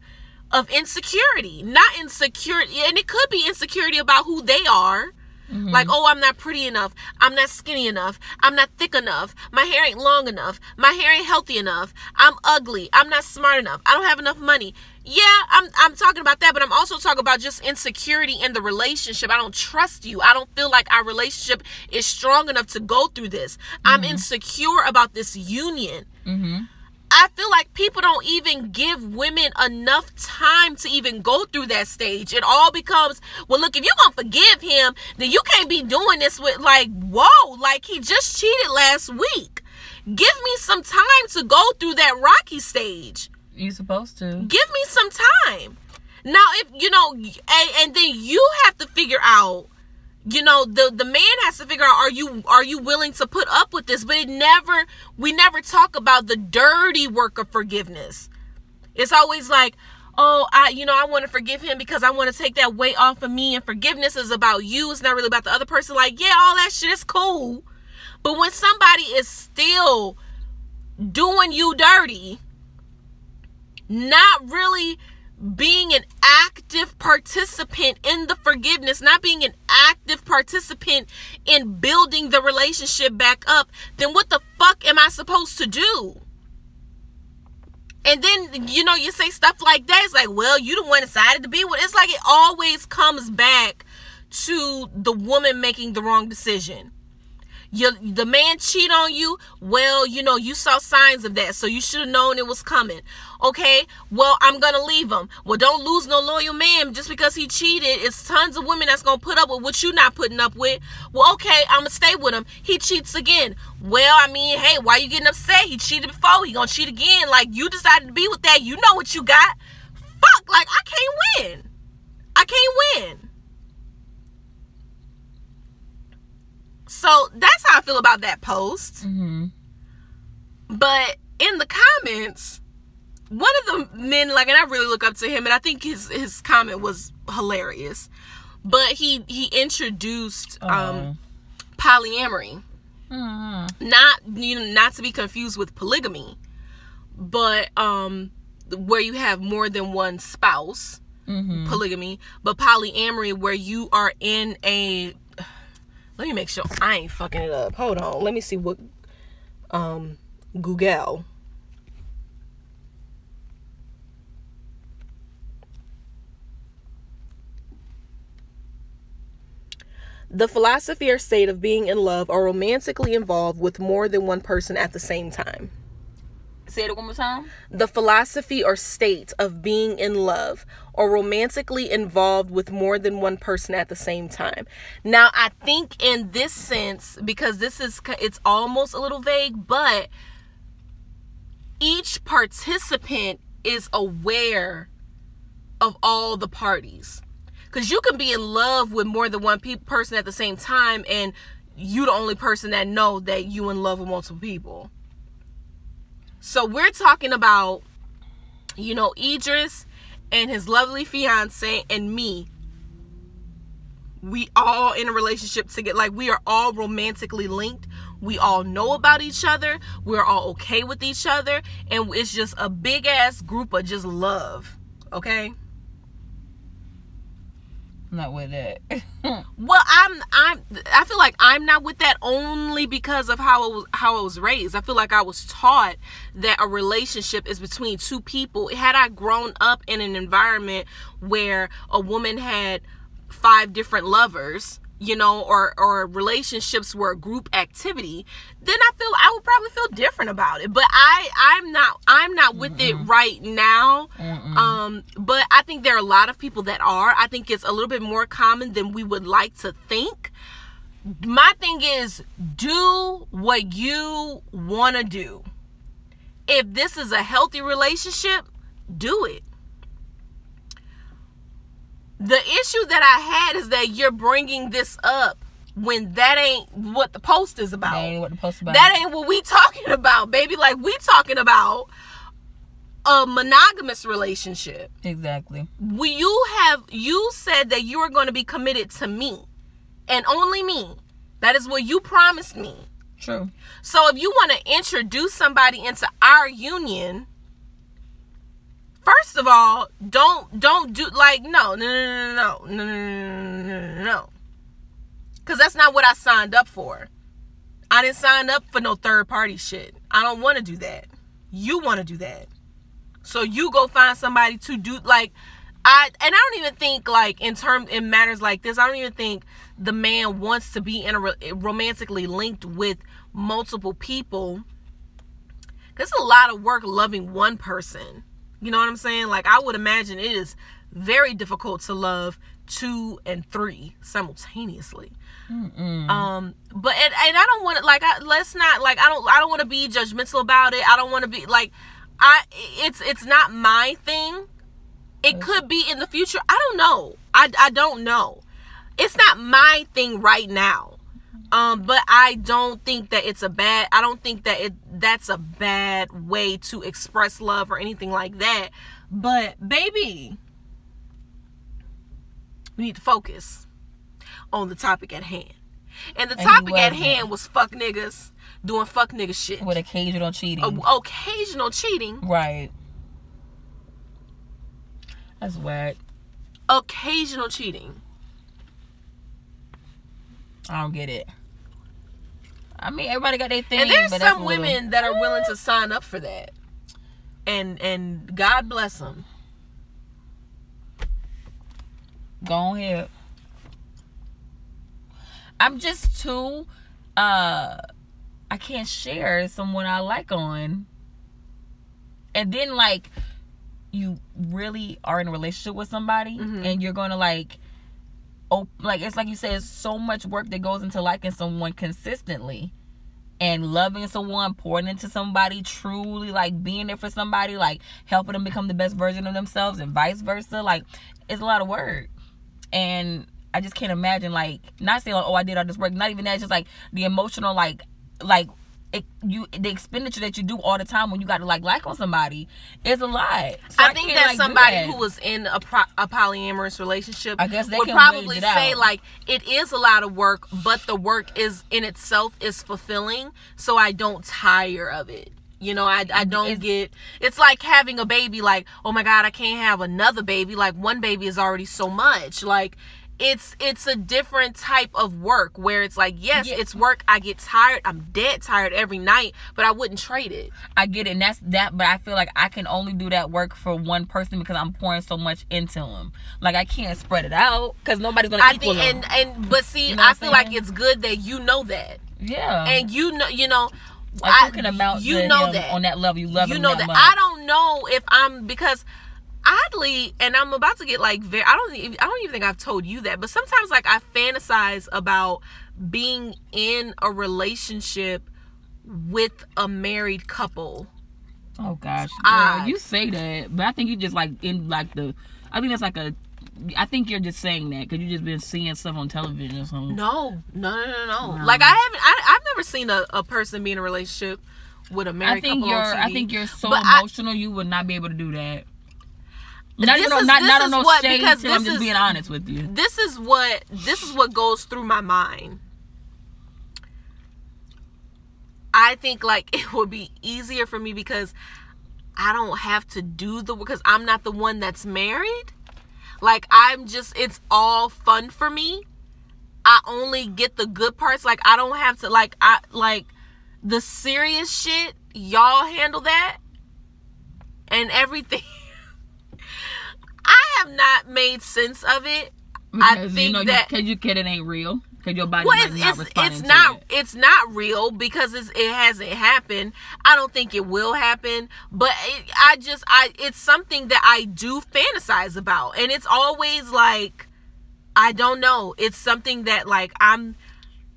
of insecurity, not insecurity, and it could be insecurity about who they are. Mm-hmm. Like, oh, I'm not pretty enough. I'm not skinny enough. I'm not thick enough. My hair ain't long enough. My hair ain't healthy enough. I'm ugly. I'm not smart enough. I don't have enough money. Yeah, I'm I'm talking about that, but I'm also talking about just insecurity in the relationship. I don't trust you. I don't feel like our relationship is strong enough to go through this. I'm mm-hmm. insecure about this union. Mm-hmm. I feel like people don't even give women enough time to even go through that stage. It all becomes, well, look, if you're gonna forgive him, then you can't be doing this with like, whoa, like he just cheated last week. Give me some time to go through that rocky stage. You supposed to. Give me some time. Now, if you know, and, and then you have to figure out you know the the man has to figure out are you are you willing to put up with this but it never we never talk about the dirty work of forgiveness it's always like oh, I, you know, I want to forgive him because I want to take that weight off of me, and forgiveness is about you. It's not really about the other person. Like, yeah, all that shit is cool. But when somebody is still doing you dirty, not really being an active participant in the forgiveness, not being an active participant in building the relationship back up, then what the fuck am I supposed to do? And then, you know, you say stuff like that. It's like, well, you the one decided to be with. It's like it always comes back to the woman making the wrong decision you the man cheat on you well you know you saw signs of that so you should have known it was coming okay? Well i'm gonna leave him. Well don't lose no loyal man. Just because he cheated it's tons of women that's gonna put up with what you're not putting up with. Well okay i'm gonna stay with him. He cheats again. Well i mean hey why you getting upset? He cheated before. He gonna cheat again. Like you decided to be with that. You know what you got. Fuck like i can't win. I can't win. So that's how I feel about that post. Mm-hmm. But in the comments, one of the men, like, and I really look up to him, and I think his his comment was hilarious. But he he introduced um, polyamory, Mm-hmm. not you know not to be confused with polygamy, but um where you have more than one spouse, Mm-hmm. polygamy, but polyamory where you are in a let me make sure I ain't fucking it up. Hold on. Let me see what um Google. The philosophy or state of being in love or romantically involved with more than one person at the same time. Say it one more time. the philosophy or state of being in love or romantically involved with more than one person at the same time. Now, I think in this sense because this is it's almost a little vague, but each participant is aware of all the parties. Cuz you can be in love with more than one pe- person at the same time and you the only person that know that you in love with multiple people. So we're talking about, you know, Idris and his lovely fiance and me. We all in a relationship together. Like we are all romantically linked. We all know about each other. We're all okay with each other. And it's just a big ass group of just love. Okay? Not with that. Well, I'm I'm I feel like I'm not with that only because of how it was how I was raised. I feel like I was taught that a relationship is between two people. Had I grown up in an environment where a woman had five different lovers, you know, or or relationships were a group activity, then I feel I would probably feel different about it. But I I'm not I'm not with it right now. Um, but I think there are a lot of people that are. I think it's a little bit more common than we would like to think. My thing is do what you want to do. If this is a healthy relationship, do it. The issue that I had is that you're bringing this up when that ain't what the post is about. That ain't what the post about. That ain't what we talking about, baby. Like we talking about a monogamous relationship. exactly. We you have you said that you are going to be committed to me and only me. That is what you promised me. True. So if you want to introduce somebody into our union, first of all, don't don't do like no no no no no no no no because that's not what I signed up for. I didn't sign up for no third party shit. I don't want to do that. You want to do that. So you go find somebody to do like I and I don't even think like in terms in matters like this, I don't even think the man wants to be in a ro- romantically linked with multiple people. Cause it's a lot of work loving one person. You know what I'm saying? Like I would imagine it is very difficult to love two and three simultaneously. Um, but and, and I don't want to like I, let's not like I don't I don't want to be judgmental about it. I don't want to be like I it's it's not my thing. It could be in the future. I don't know. I I don't know. It's not my thing right now. Um, but I don't think that it's a bad. I don't think that it that's a bad way to express love or anything like that. But baby, we need to focus on the topic at hand. And the And topic at hand was fuck niggas doing fuck nigga shit. With occasional cheating. O- occasional cheating. Right. That's whack. Occasional cheating. I don't get it. I mean, everybody got their thing. And there's but some little- women that are willing to sign up for that. And and God bless them. Go ahead. I'm just too uh I can't share someone I like on. And then like you really are in a relationship with somebody Mm-hmm. and you're gonna like op- like it's like you said, it's so much work that goes into liking someone consistently. And loving someone, pouring into somebody, truly like being there for somebody, like helping them become the best version of themselves, and vice versa. Like, it's a lot of work and I just can't imagine like not saying like oh I did all this work, not even that, just like the emotional like like it, you the expenditure that you do all the time when you got to like like on somebody is a lot. So I think that like, somebody that. who was in a, pro- a polyamorous relationship I guess they would probably say out. like it is a lot of work, but the work is in itself is fulfilling, so I don't tire of it. You know, I, I don't It's- get. It's like having a baby. Like, oh my god, I can't have another baby. Like one baby is already so much. Like, it's it's a different type of work where it's like, yes, Yeah. it's work. I get tired. I'm dead tired every night, but I wouldn't trade it. I get it, and that's that. But I feel like I can only do that work for one person because I'm pouring so much into them. Like I can't spread it out because nobody's gonna I equal think, them. and and but see, You know I feel like it's good that you know that, yeah, and you know, you know, like I- amount you know that on that level. You love you know that, that. I don't know if I'm because oddly, and I'm about to get like very. I don't. Even, I don't even think I've told you that, but sometimes like I fantasize about being in a relationship with a married couple. Oh gosh, girl, you say that, but I think you just like in like the. I think that's like a. I think you're just saying that because you just been seeing stuff on television or something. No, no, no, no, no. Like I haven't. I, I've never seen a, a person be in a relationship with a married I think couple you're. I think you're so But I- emotional. you would not be able to do that. Not This even on, is- not not on no what- shade. because I'm just is- being honest with you. this is what this is what goes through my mind. I think like it would be easier for me because I don't have to do the because I'm not the one that's married. Like I'm just it's all fun for me. I only get the good parts. Like I don't have to like I like the serious shit. Y'all handle that and everything. I have not made sense of it. I think you know, that because you, kid, it ain't real. Because your body well, it's not it's, it's not it. it's not real because it's, it hasn't happened. I don't think it will happen, but it, I just I it's something that I do fantasize about, and it's always like I don't know. It's something that like I'm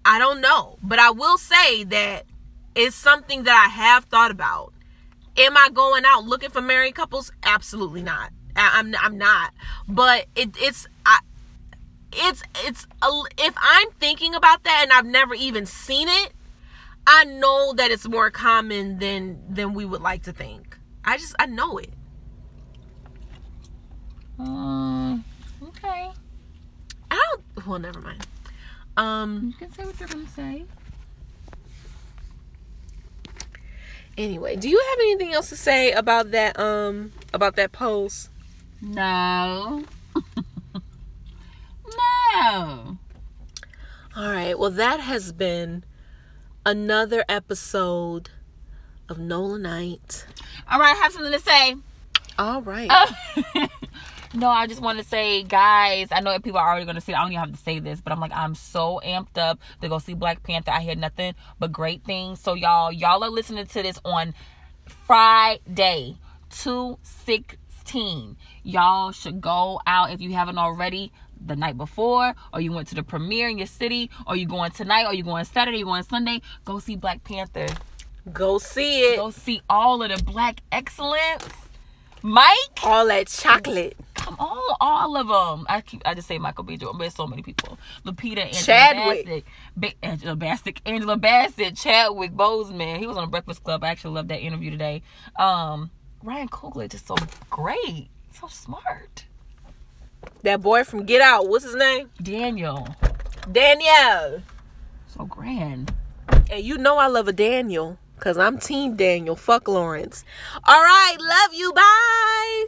I don't know, but I will say that it's something that I have thought about. Am I going out looking for married couples? Absolutely not. I, I'm I'm not. But it it's I it's it's a, if I'm thinking about that and I've never even seen it, I know that it's more common than than we would like to think. I just I know it. Um, okay. I don't. Well, never mind. Um. You can say what you're gonna say. Anyway, do you have anything else to say about that? Um. About that post? No. no. All right. Well, that has been another episode of Nolanite. All right, I have something to say. All right. Oh. no, I just want to say, guys, I know that people are already going to see it. I don't even have to say this, but I'm like, I'm so amped up to go see Black Panther. I hear nothing but great things. So, y'all, y'all are listening to this on Friday, 216. Y'all should go out if you haven't already the night before, or you went to the premiere in your city, or you going tonight, or you going Saturday, you going Sunday. Go see Black Panther. Go see it. Go see all of the black excellence. Mike, All that chocolate. come on, all of them. I keep, I just say Michael B. Jordan, but so many people. Lupita, Angela Chadwick. Bassett, ba- Angela Bassett, Angela Bassett, Chadwick Boseman. He was on a Breakfast Club. I actually loved that interview today. Um, Ryan Coogler just so great, so smart. That boy from Get Out, what's his name? Daniel, Daniel. so grand. And you know I love a Daniel. Cause I'm team Daniel. Fuck Lawrence. All right, love you. Bye.